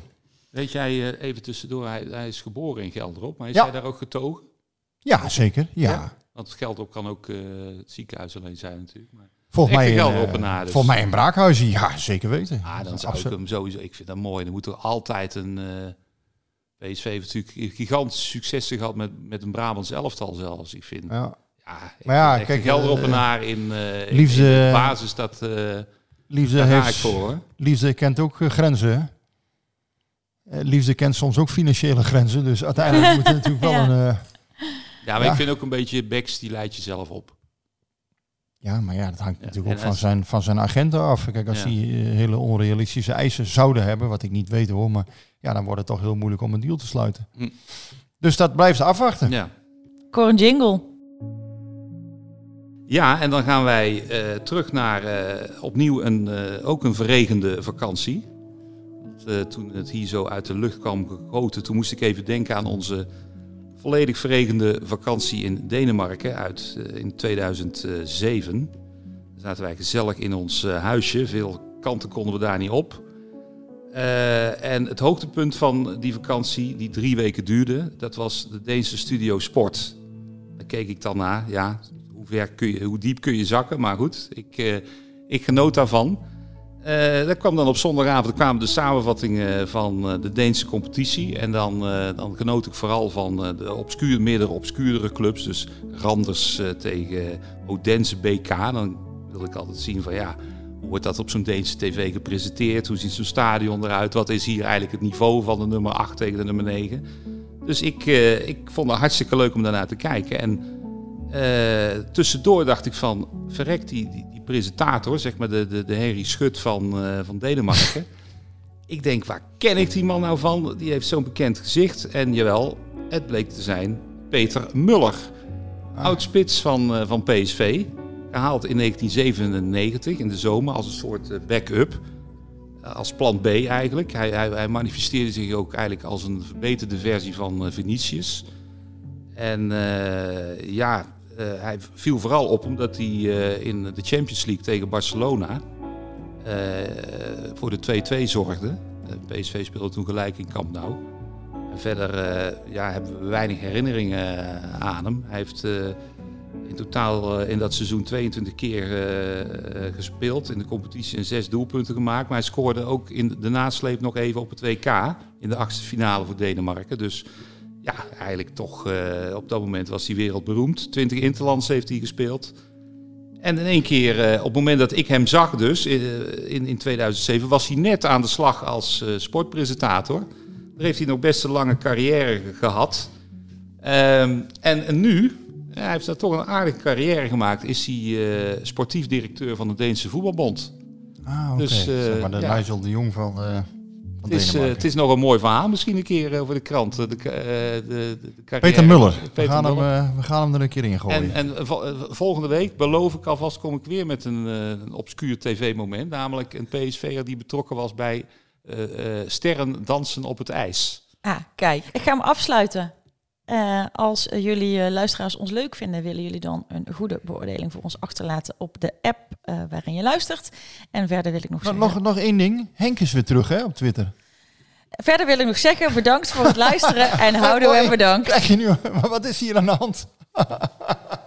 S8: Weet jij, eh, even tussendoor, hij, hij is geboren in Gelderop, maar is
S9: Ja.
S8: hij daar ook getogen?
S9: Ja, zeker. Ja.
S8: Ja. Want Gelderop kan ook eh, het ziekenhuis alleen zijn natuurlijk. Maar,
S9: Volgens mij, eh,
S8: dus.
S9: volgens mij in Braakhuizen, ja, zeker weten.
S8: ah, dan zou ik hem sowieso, ik vind dat mooi. Dan moet er altijd een, eh PSV heeft natuurlijk gigantische successen gehad met, met een Brabants elftal zelfs. Ik vind, ja,
S9: Ja.
S8: ik
S9: Maar ja, kijk,
S8: een Gelderoppenaar in, eh in-
S9: liefde-
S8: in de basis, dat, eh
S9: Liefde,
S8: daar ga ik
S9: heeft,
S8: voor hoor.
S9: liefde kent ook grenzen. Eh, Liefde kent soms ook financiële grenzen. Dus uiteindelijk moet er natuurlijk wel
S7: Ja.
S9: een...
S8: Ja, maar
S9: Ja.
S8: ik vind ook een beetje Beks, die leidt jezelf op.
S9: Ja, maar ja, dat hangt
S8: Ja,
S9: natuurlijk ook van zijn, van zijn agenten af. Kijk, als
S8: Ja.
S9: die eh, hele onrealistische eisen zouden hebben, wat ik niet weet hoor, maar ja, dan wordt het toch heel moeilijk om een deal te sluiten.
S8: Hm.
S9: Dus dat blijft afwachten.
S8: Ja.
S7: Cor een jingle.
S8: Ja, en dan gaan wij eh, terug naar eh, opnieuw een, eh, ook een verregende vakantie. Want, eh, toen het hier zo uit de lucht kwam gegoten, toen moest ik even denken aan onze volledig verregende vakantie in Denemarken uit eh, in 2007. Daar zaten wij gezellig in ons eh, huisje. Veel kanten konden we daar niet op. Eh, en het hoogtepunt van die vakantie, die drie weken duurde, dat was de Deense Studio Sport. Daar keek ik dan naar. Ja, hoe, ver kun je, hoe diep kun je zakken? Maar goed, ik, ik genoot daarvan. Eh dat kwam dan op zondagavond kwamen de samenvattingen van eh, de Deense competitie. En dan, eh, dan genoot ik vooral van eh, de obscuur, meerdere obscuurdere clubs. Dus Randers eh, tegen Odense BK. Dan wil ik altijd zien van ja, hoe wordt dat op zo'n Deense tv gepresenteerd? Hoe ziet zo'n stadion eruit? Wat is hier eigenlijk het niveau van de nummer 8 tegen de nummer 9? Dus ik, eh, ik vond het hartstikke leuk om daarnaar te kijken. En eh, tussendoor dacht ik van, verrek die presentator, zeg maar de, de, de Henry Schut van, eh, van Denemarken. ik denk, waar ken ik die man nou van? Die heeft zo'n bekend gezicht. En jawel, het bleek te zijn Peter Muller. Oud-spits van, eh, van PSV. Gehaald in 1997 in de zomer als een soort eh, backup. Als plan B eigenlijk. Hij, hij, hij manifesteerde zich ook eigenlijk als een verbeterde versie van Vinicius. En ja, hij viel vooral op omdat hij eh, in de Champions League tegen Barcelona eh, voor de 2-2 zorgde. Eh, PSV speelde toen gelijk in Camp Nou. En verder eh, ja, hebben we weinig herinneringen eh, aan hem. Hij heeft eh, in totaal eh, in dat seizoen 22 keer eh, eh, gespeeld in de competitie en zes doelpunten gemaakt. Maar hij scoorde ook in de nasleep nog even op het WK in de achtste finale voor Denemarken. Dus ja, eigenlijk toch eh, op dat moment was hij wereldberoemd. 20 interlands heeft hij gespeeld. En in één keer, eh, op het moment dat ik hem zag dus, eh, in, in 2007, was hij net aan de slag als sportpresentator. Daar heeft hij nog best een lange carrière ge- gehad. Ehm, en, en nu, ja, hij heeft daar toch een aardige carrière gemaakt, is hij sportief directeur van de Deense Voetbalbond.
S9: Ah, oké.
S8: Dus,
S9: zeg maar de
S8: ja.
S9: Nigel de Jong van, van
S8: Het is, eh, het is nog een mooi verhaal, misschien een keer eh, over de krant. eh, De, eh, de, de, de carrière.
S9: Peter Muller. we, gaan hem,
S8: Muller.
S9: we gaan hem er een keer in gooien.
S8: En, en vo- volgende week beloof ik alvast kom ik weer met een, eh, een obscuur tv-moment. Namelijk een PSV'er die betrokken was bij eh, eh, sterren dansen op het ijs.
S7: Ah, kijk. Ik ga hem afsluiten. Eh, als jullie eh, luisteraars ons leuk vinden, willen jullie dan een goede beoordeling voor ons achterlaten op de app eh, waarin je luistert. En verder wil ik nog zeggen...
S9: nog, nog één ding. Henk is weer terug hè, op Twitter.
S7: Verder wil ik nog zeggen, bedankt voor het luisteren en houden en bedankt.
S9: Krijg je nu, maar wat is hier aan de hand?